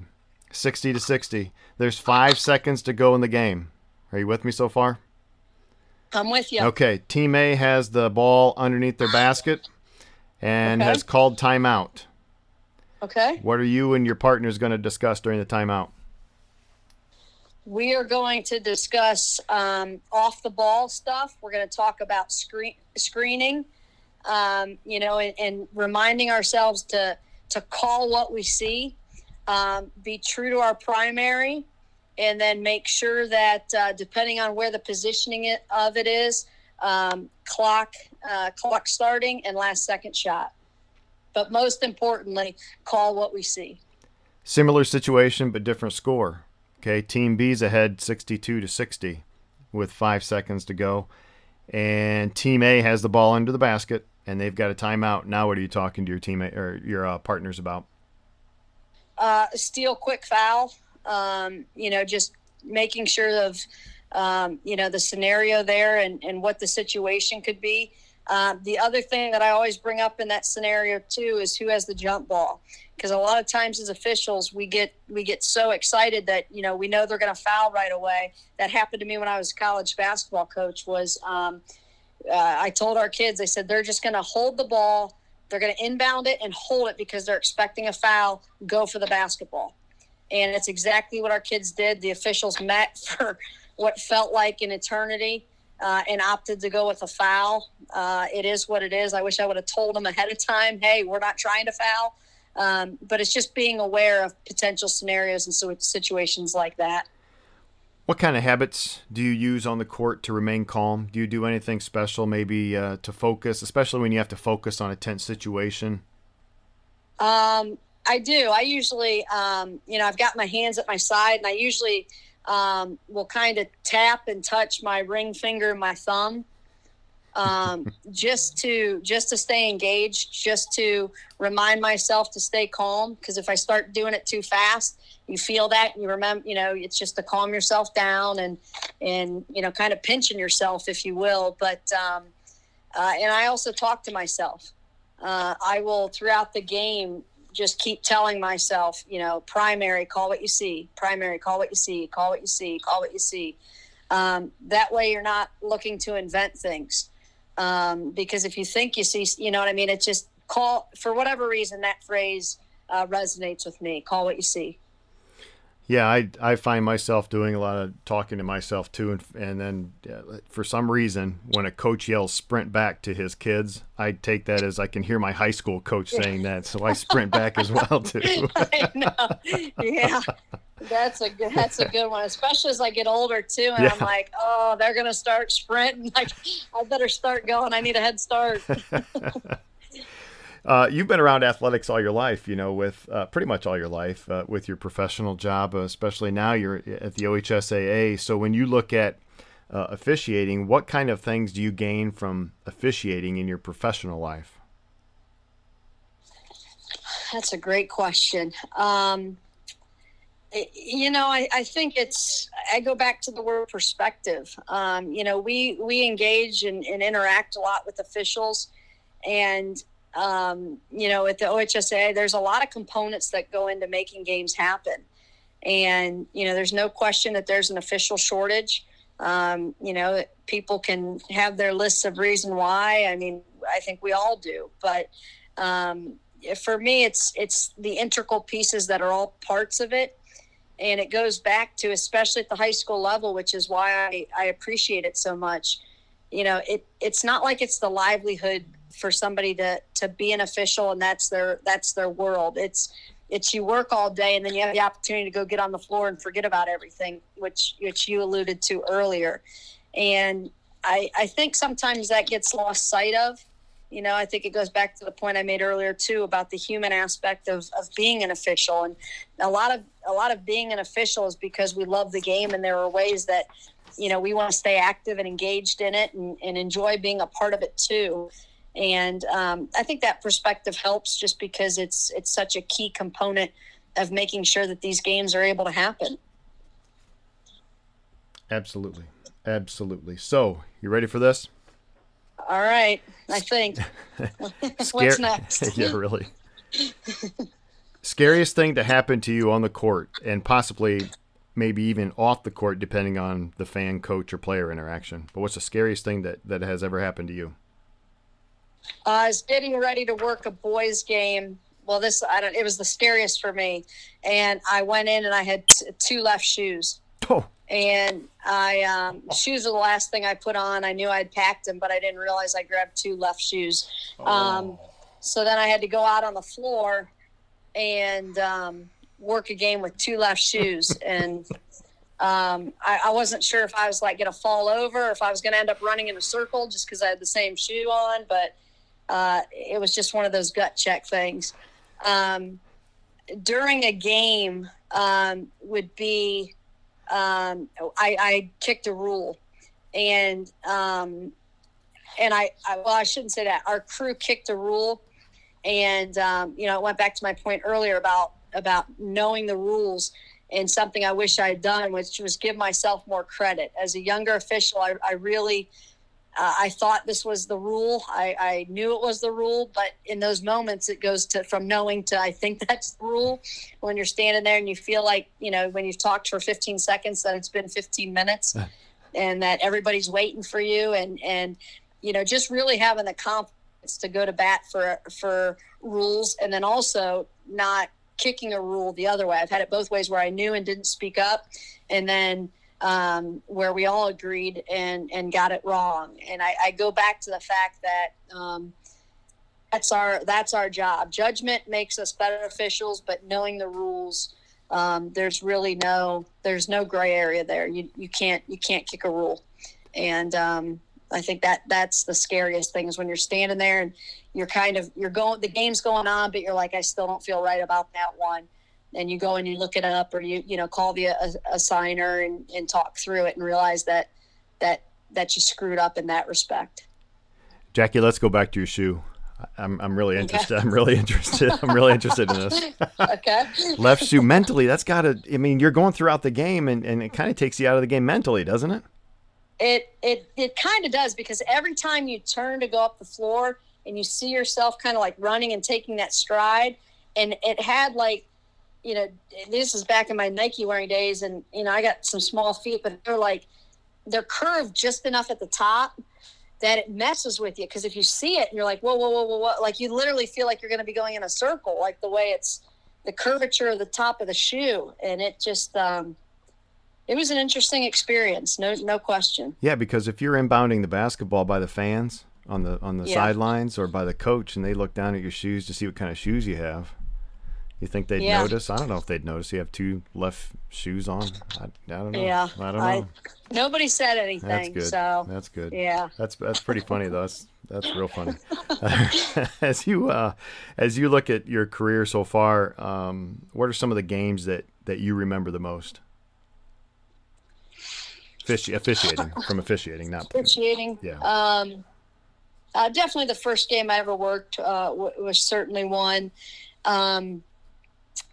S1: sixty to sixty. There's five seconds to go in the game. Are you with me so far?
S2: I'm with you.
S1: Okay. Team A has the ball underneath their basket and okay. has called timeout.
S2: Okay.
S1: What are you and your partners going to discuss during the timeout?
S2: We are going to discuss um, off the ball stuff. We're going to talk about screen screening, um, you know, and, and reminding ourselves to to call what we see um, be true to our primary, and then make sure that uh, depending on where the positioning it, of it is, um, clock uh, clock starting and last second shot. But most importantly, call what we see.
S1: Similar situation, but different score. Okay, Team B's ahead 62 to 60 with five seconds to go. And Team A has the ball under the basket and they've got a timeout. Now, what are you talking to your teammate or your uh, partners about?
S2: uh, steal quick foul. Um, you know, just making sure of um, you know the scenario there and, and what the situation could be. Uh, the other thing that I always bring up in that scenario too is who has the jump ball, because a lot of times as officials we get we get so excited that you know we know they're going to foul right away. That happened to me when I was a college basketball coach. Was um, uh, I told our kids I said they're just going to hold the ball they're going to inbound it and hold it because they're expecting a foul, go for the basketball. And it's exactly what our kids did. The officials met for what felt like an eternity uh, and opted to go with a foul. Uh, it is what it is. I wish I would have told them ahead of time, hey, we're not trying to foul. Um, but it's just being aware of potential scenarios and so situations like that.
S1: What kind of habits do you use on the court to remain calm? Do you do anything special, maybe uh, to focus, especially when you have to focus on a tense situation?
S2: Um, I do. I usually, um, you know, I've got my hands at my side, and I usually um, will kind of tap and touch my ring finger and my thumb, um, just to just to stay engaged, just to remind myself to stay calm. Because if I start doing it too fast, you feel that and you remember you know it's just to calm yourself down and and you know kind of pinching yourself if you will but um, uh, and i also talk to myself uh, i will throughout the game just keep telling myself you know primary call what you see primary call what you see call what you see call what you see. Um, that way you're not looking to invent things. Um, because if you think you see you know what i mean? It's just call for whatever reason that phrase uh, resonates with me call what you see
S1: yeah, I I find myself doing a lot of talking to myself too, and and then uh, for some reason, when a coach yells "sprint back" to his kids, I take that as I can hear my high school coach saying that, so I sprint back as well too.
S2: I know. Yeah, that's a good that's a good one, especially as I get older too, and yeah. I'm like, oh, they're gonna start sprinting. Like, I better start going. I need a head start.
S1: Uh, you've been around athletics all your life, you know, with uh, pretty much all your life uh, with your professional job, especially now you're at the OHSAA. So when you look at uh, officiating, what kind of things do you gain from officiating in your professional life?
S2: That's a great question. Um, you know, I, I, think it's, I go back to the word perspective. Um, you know, we, we engage and, and interact a lot with officials and um, you know, at the OHSAA, there's a lot of components that go into making games happen. And, you know, there's no question that there's an official shortage. Um, you know, people can have their lists of reason why. I mean, I think we all do. But um, for me, it's it's the integral pieces that are all parts of it. and it goes back to especially at the high school level, which is why I, I appreciate it so much. You know, it it's not like it's the livelihood for somebody to to be an official and that's their that's their world. It's it's you work all day and then you have the opportunity to go get on the floor and forget about everything, which which you alluded to earlier. And I I think sometimes that gets lost sight of. You know, I think it goes back to the point I made earlier too about the human aspect of, of being an official. And a lot of a lot of being an official is because we love the game and there are ways that, you know, we want to stay active and engaged in it and, and enjoy being a part of it too and um, I think that perspective helps just because it's it's such a key component of making sure that these games are able to happen.
S1: Absolutely, absolutely. So, you ready for this?
S2: All right, I think. What's next?
S1: yeah, really. Scariest thing to happen to you on the court, and possibly maybe even off the court, depending on the fan, coach, or player interaction. But what's the scariest thing that that has ever happened to you?
S2: I was getting ready to work a boys' game. Well, this I don't. It was the scariest for me, and I went in and I had t- two left shoes.
S1: Oh.
S2: And I um, shoes are the last thing I put on. I knew I'd packed them, but I didn't realize I grabbed two left shoes. Oh. Um, so then I had to go out on the floor and um, work a game with two left shoes, and um, I, I, wasn't sure if I was like going to fall over, or if I was going to end up running in a circle just because I had the same shoe on. But uh, it was just one of those gut check things. Um, during a game um, would be um, I, I, kicked a rule, and um, and I, I, well I shouldn't say that our crew kicked a rule, and um, you know it went back to my point earlier about about knowing the rules and something I wish I had done, which was give myself more credit as a younger official. I, I really uh, I thought this was the rule. I, I, knew it was the rule, but in those moments, it goes to from knowing to I think that's the rule. When you're standing there and you feel like you know when you've talked for 15 seconds that it's been 15 minutes, and that everybody's waiting for you, and and you know just really having the confidence to go to bat for for rules, and then also not kicking a rule the other way. I've had it both ways where I knew and didn't speak up, and then um, where we all agreed and and got it wrong. And I, I go back to the fact that um, that's our that's our job. Judgment makes us better officials, but knowing the rules, um, there's really no there's no gray area there. You you can't you can't kick a rule, and um, I think that that's the scariest thing is when you're standing there and you're kind of you're going the game's going on, but you're like I still don't feel right about that one and you go and you look it up or you you know call the uh, assigner and, and talk through it and realize that that that you screwed up in that respect.
S1: Jacki let's go back to your shoe. I'm, I'm really interested. Okay. i'm really interested. I'm really interested in this.
S2: Okay.
S1: Left shoe mentally that's got to i mean you're going throughout the game and, and it kind of takes you out of the game mentally doesn't it?
S2: It it, it kind of does because every time you turn to go up the floor and you see yourself kind of like running and taking that stride and it had like you know, this is back in my Nike wearing days, and you know, I got some small feet, but they're like they're curved just enough at the top that it messes with you. Because if you see it and you're like, whoa, whoa, whoa, whoa, whoa, like you literally feel like you're going to be going in a circle, like the way it's the curvature of the top of the shoe, and it just. um it was an interesting experience, no, no question.
S1: Yeah, because if you're inbounding the basketball by the fans on the on the yeah. sidelines or by the coach, and they look down at your shoes to see what kind of shoes you have, you think they'd yeah. notice? I don't know if they'd notice. You have two left shoes on. I, I don't know.
S2: Yeah,
S1: I don't know. I,
S2: nobody said anything.
S1: That's good.
S2: So
S1: that's good.
S2: Yeah,
S1: that's that's pretty funny though. That's that's real funny. as you uh, as you look at your career so far, um, what are some of the games that that you remember the most? Fish, officiating from officiating, not
S2: officiating.
S1: Yeah.
S2: Um, uh, definitely the first game I ever worked uh, was certainly one. Um,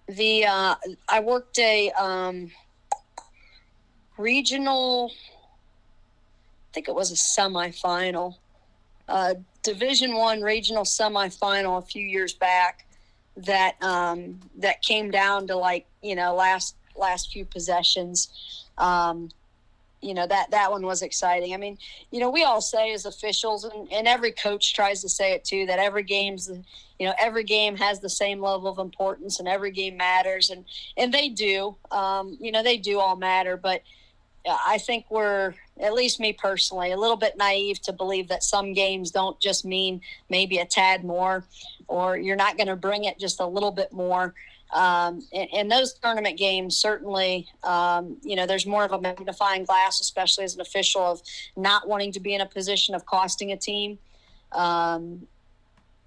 S2: the uh, I worked a um, regional. I think it was a semifinal, uh, Division One regional semifinal a few years back. That um, that came down to like you know last last few possessions, um, you know that that one was exciting. I mean, you know, we all say as officials, and, and every coach tries to say it too, that every game's you know every game has the same level of importance, and every game matters, and and they do. Um, you know, they do all matter, but I think we're at least me personally a little bit naive to believe that some games don't just mean maybe a tad more, or you're not going to bring it just a little bit more. Um, and, and, those tournament games certainly, um, you know, there's more of a magnifying glass, especially as an official, of not wanting to be in a position of costing a team, um,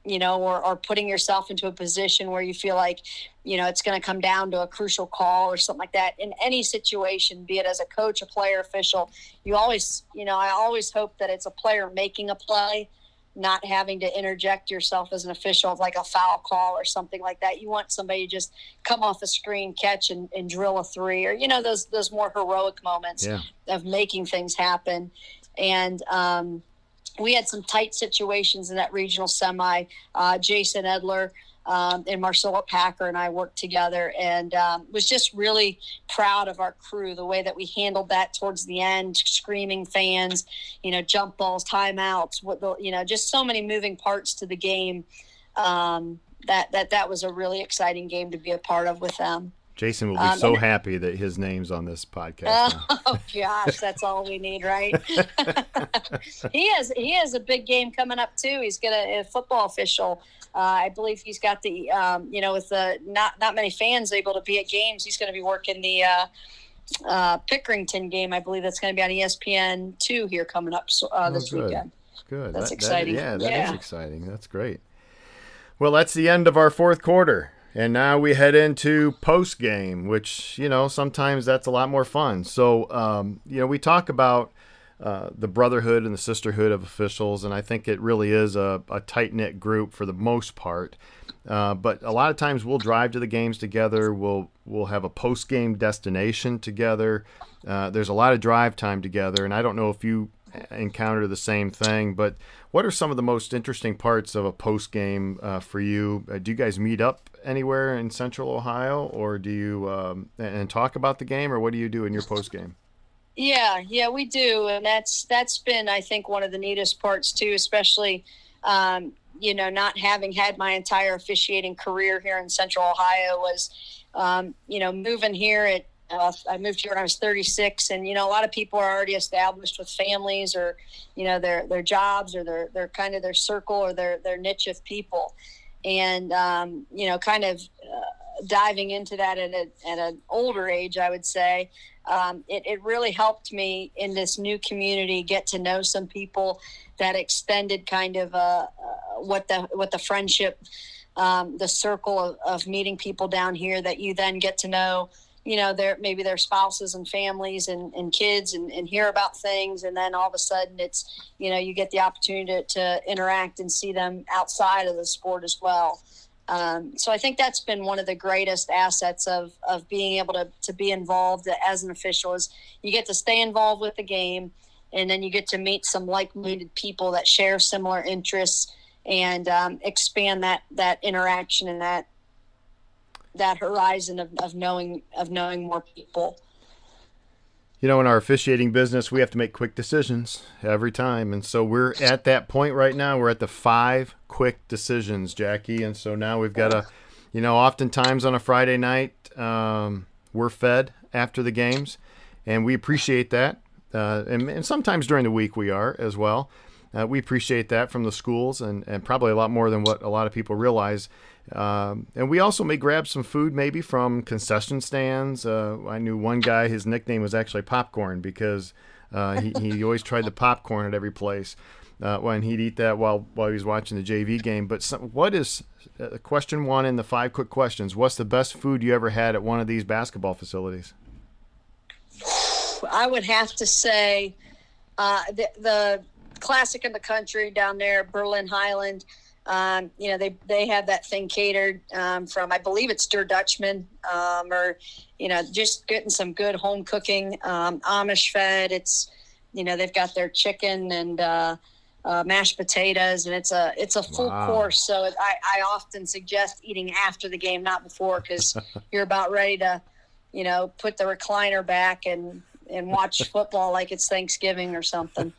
S2: you know, or, or putting yourself into a position where you feel like, you know, it's going to come down to a crucial call or something like that. In any situation, be it as a coach, a player, official, you always, you know, I always hope that it's a player making a play not having to interject yourself as an official of like a foul call or something like that. You want somebody to just come off the screen, catch and, and drill a three, or you know those those more heroic moments yeah. of making things happen. And um, we had some tight situations in that regional semi. Uh, Jason Edler um, and Marcella Packer and I worked together and um, was just really proud of our crew, the way that we handled that towards the end, screaming fans, you know, jump balls, timeouts, what the, you know, just so many moving parts to the game. Um, that, that, that was a really exciting game to be a part of with them.
S1: Jason will be um, so happy that his name's on this podcast.
S2: Oh gosh, that's all we need, right? he has he has a big game coming up too. He's gonna a football official uh, I believe he's got the, um, you know, with the not not many fans able to be at games, he's going to be working the uh, uh, Pickerington game. I believe that's going to be on ESPN two here coming up uh, oh, this good. weekend.
S1: Good.
S2: That's
S1: that,
S2: exciting.
S1: That, yeah, that yeah. is exciting. That's great. Well, that's the end of our fourth quarter. And now we head into post game, which, you know, sometimes that's a lot more fun. So, um, you know, we talk about uh, the brotherhood and the sisterhood of officials, and I think it really is a, a tight knit group for the most part. Uh, but a lot of times we'll drive to the games together. We'll we'll have a post game destination together. Uh, there's a lot of drive time together, and I don't know if you encounter the same thing. But what are some of the most interesting parts of a post game uh, for you? Uh, do you guys meet up anywhere in Central Ohio, or do you um, and talk about the game, or what do you do in your post game?
S2: Yeah, yeah, we do, and that's that's been I think one of the neatest parts too, especially um, you know not having had my entire officiating career here in Central Ohio was um, you know moving here at uh, I moved here when I was 36, and you know a lot of people are already established with families or you know their their jobs or their their kind of their circle or their their niche of people, and um, you know kind of. Uh, diving into that at, a, at an older age, I would say, um, it, it really helped me in this new community get to know some people that extended kind of uh, uh, what the what the friendship, um, the circle of, of meeting people down here that you then get to know you know their maybe their spouses and families and, and kids and, and hear about things. And then all of a sudden it's you know you get the opportunity to, to interact and see them outside of the sport as well um, so I think that's been one of the greatest assets of, of being able to, to be involved as an official is you get to stay involved with the game and then you get to meet some like-minded people that share similar interests and um, expand that, that interaction and that, that horizon of, of knowing, of knowing more people
S1: you know, in our officiating business, we have to make quick decisions every time. And so we're at that point right now. We're at the five quick decisions, Jacki. And so now we've got to, you know, oftentimes on a Friday night, um, we're fed after the games, and we appreciate that. Uh, and, and, sometimes during the week we are as well. Uh, we appreciate that from the schools, and, and probably a lot more than what a lot of people realize. Um, and we also may grab some food maybe from concession stands. Uh, I knew one guy, his nickname was actually Popcorn because uh, he, he always tried the popcorn at every place. Uh, when he'd eat that while while he was watching the JV game. But some, what is uh, question one in the five quick questions? What's the best food you ever had at one of these basketball facilities?
S2: I would have to say uh, the, the classic in the country down there, Berlin Hiland. Um, you know, they they have that thing catered um, from I believe it's Der Dutchman, um, or you know, just getting some good home cooking, um, Amish fed. It's you know they've got their chicken and uh, uh, mashed potatoes, and it's a it's a full wow. course. So I, I often suggest eating after the game, not before, because you're about ready to, you know, put the recliner back and and watch football like it's Thanksgiving or something.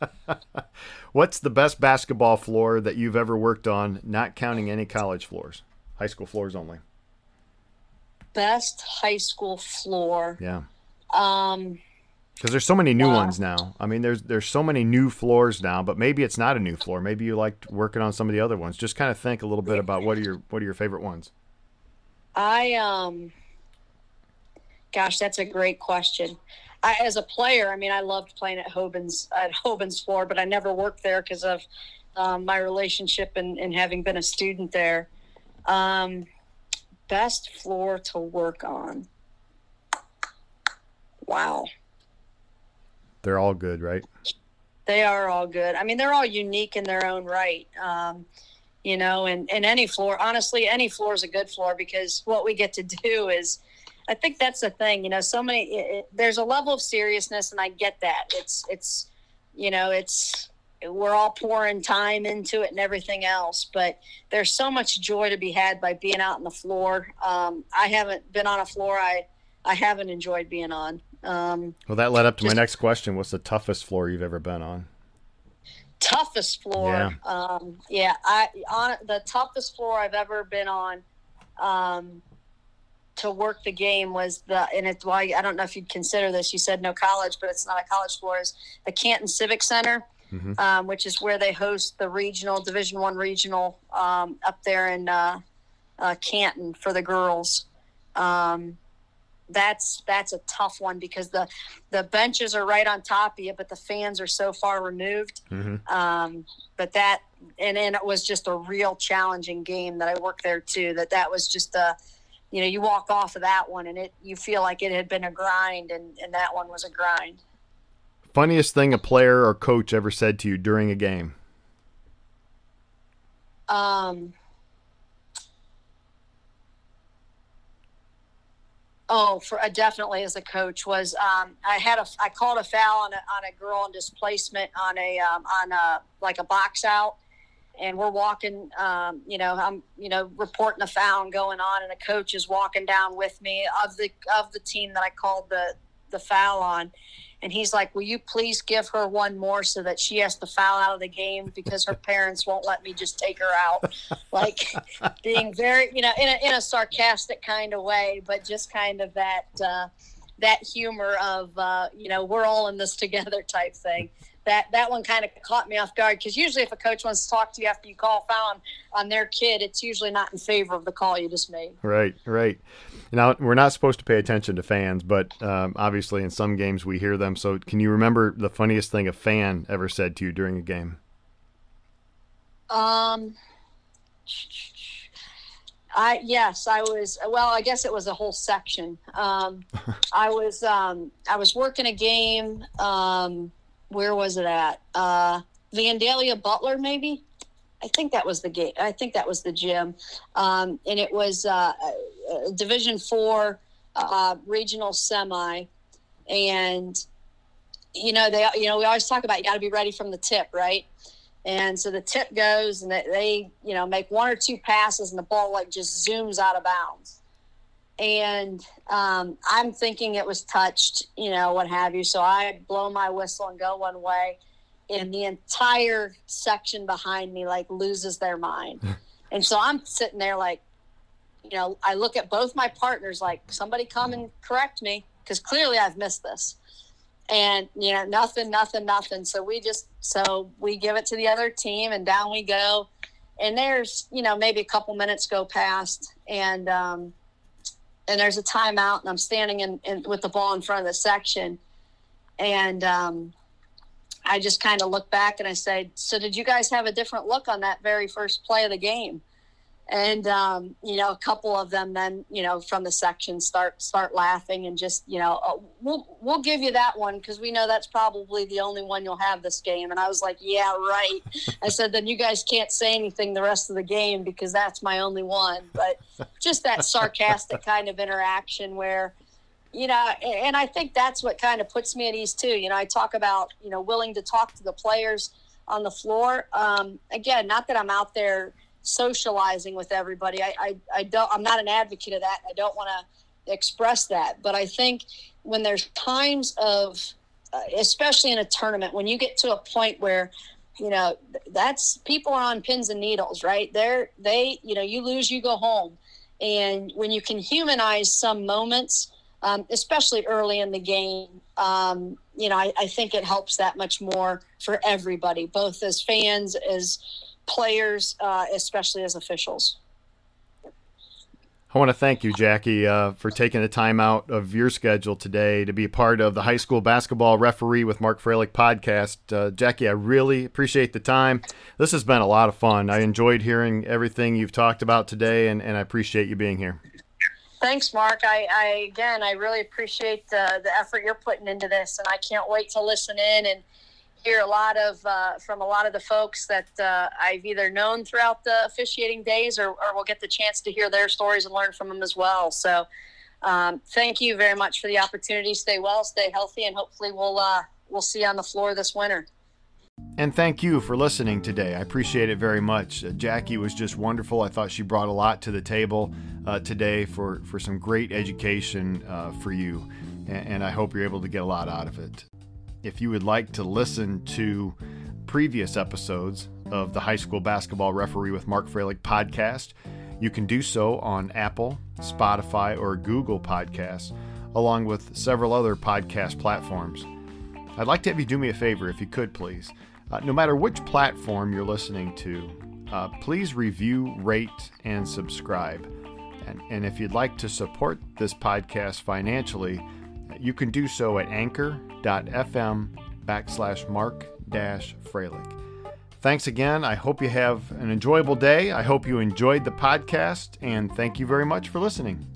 S1: What's the best basketball floor that you've ever worked on, not counting any college floors, high school floors only?
S2: Best high school floor.
S1: Yeah.
S2: Um,
S1: because there's so many new ones now. I mean, there's there's so many new floors now, but maybe it's not a new floor. Maybe you liked working on some of the other ones. Just kind of think a little bit about what are your what are your favorite ones.
S2: I um, gosh, that's a great question. I, as a player, I mean, I loved playing at Hoban's at Hoban's floor, but I never worked there because of um, my relationship and, and having been a student there. Um, best floor to work on. Wow.
S1: They're all good, right?
S2: They are all good. I mean, they're all unique in their own right. Um, you know, and, and any floor, honestly, any floor is a good floor because what we get to do is, I think that's the thing, you know, so many, it, there's a level of seriousness and I get that. It's, it's, you know, it's, we're all pouring time into it and everything else, but there's so much joy to be had by being out on the floor. Um, I haven't been on a floor I, I haven't enjoyed being on. Um,
S1: well, that led up to just, my next question. What's the toughest floor you've ever been on?
S2: Toughest floor. Yeah. Um, yeah. I on the toughest floor I've ever been on. To work the game was the and it's why I don't know if you'd consider this. You said no college, but it's not a college floor. Is the Canton Civic Center, mm-hmm. um, which is where they host the regional Division One regional um, up there in uh, uh, Canton for the girls. Um, that's that's a tough one because the the benches are right on top of you, but the fans are so far removed. Mm-hmm. Um, but that and then it was just a real challenging game that I worked there too. That that was just a you know you walk off of that one and it you feel like it had been a grind and and that one was a grind.
S1: Funniest thing a player or coach ever said to you during a game.
S2: Um Oh, for uh, definitely as a coach was um, I had a I called a foul on a, on a girl on displacement on a um, on a like a box out, and we're walking. Um, you know, I'm you know reporting a foul going on, and a coach is walking down with me of the of the team that I called the the foul on, and he's like, "Will you please give her one more so that she has to foul out of the game because her parents won't let me just take her out?" like being very, you know, in a in a sarcastic kind of way, but just kind of that uh, that humor of uh, you know we're all in this together type thing. That that one kind of caught me off guard because usually if a coach wants to talk to you after you call foul on, on their kid, it's usually not in favor of the call you just made.
S1: Right, right. Now we're not supposed to pay attention to fans, but um, obviously in some games we hear them. So can you remember the funniest thing a fan ever said to you during a game?
S2: Um, I yes, I was. Well, I guess it was a whole section. Um, I was um, I was working a game. Um, where was it at? Uh, Vandalia Butler, maybe. I think that was the game. I think that was the gym, um, and it was uh, Division Four uh, regional semi, and you know they you know we always talk about you got to be ready from the tip, right? And so the tip goes, and they, they you know make one or two passes, and the ball like just zooms out of bounds. And um, I'm thinking it was touched, you know, what have you. So I blow my whistle and go one way and the entire section behind me like loses their mind. and so I'm sitting there like, you know, I look at both my partners like somebody come and correct me because clearly I've missed this. And you know, nothing, nothing, nothing. So we just so we give it to the other team and down we go. And there's, you know, maybe a couple minutes go past and um and there's a timeout and I'm standing in, in with the ball in front of the section and um I just kind of look back and I said, "So did you guys have a different look on that very first play of the game?" And um, you know, a couple of them then you know from the section start start laughing and just you know, oh, we'll we'll give you that one because we know that's probably the only one you'll have this game. And I was like, "Yeah, right." I said, "Then you guys can't say anything the rest of the game because that's my only one." But just that sarcastic kind of interaction where you know, and I think that's what kind of puts me at ease too. You know, I talk about, you know, willing to talk to the players on the floor. Um, again, not that I'm out there socializing with everybody. I, I, I don't, I'm not an advocate of that. I don't want to express that, but I think when there's times of uh, especially in a tournament, when you get to a point where you know that's people are on pins and needles right they're they you know you lose you go home and when you can humanize some moments um, especially early in the game um, you know I, I, think it helps that much more for everybody both as fans as players uh, especially as officials
S1: I want to thank you, Jacki, uh, for taking the time out of your schedule today to be a part of the high school basketball referee with Mark Froelich podcast. Uh, Jacki, I really appreciate the time. This has been a lot of fun. I enjoyed hearing everything you've talked about today, and, and I appreciate you being here.
S2: Thanks, Mark. I, I again, I really appreciate the, the effort you're putting into this, and I can't wait to listen in and hear a lot of uh, from a lot of the folks that uh, I've either known throughout the officiating days, or, or we'll get the chance to hear their stories and learn from them as well. So, um, thank you very much for the opportunity. Stay well, stay healthy, and hopefully we'll uh, we'll see you on the floor this winter.
S1: And thank you for listening today. I appreciate it very much. Uh, Jacki was just wonderful. I thought she brought a lot to the table uh, today for, for some great education uh, for you, and, and I hope you're able to get a lot out of it. If you would like to listen to previous episodes of the High School Basketball Referee with Mark Froelich podcast, you can do so on Apple, Spotify, or Google Podcasts, along with several other podcast platforms. I'd like to have you do me a favor, if you could, please. Uh, no matter which platform you're listening to, uh, please review, rate, and subscribe. And, and if you'd like to support this podcast financially, you can do so at anchor.fm backslash mark dash Froelich. Thanks again. I hope you have an enjoyable day. I hope you enjoyed the podcast, and thank you very much for listening.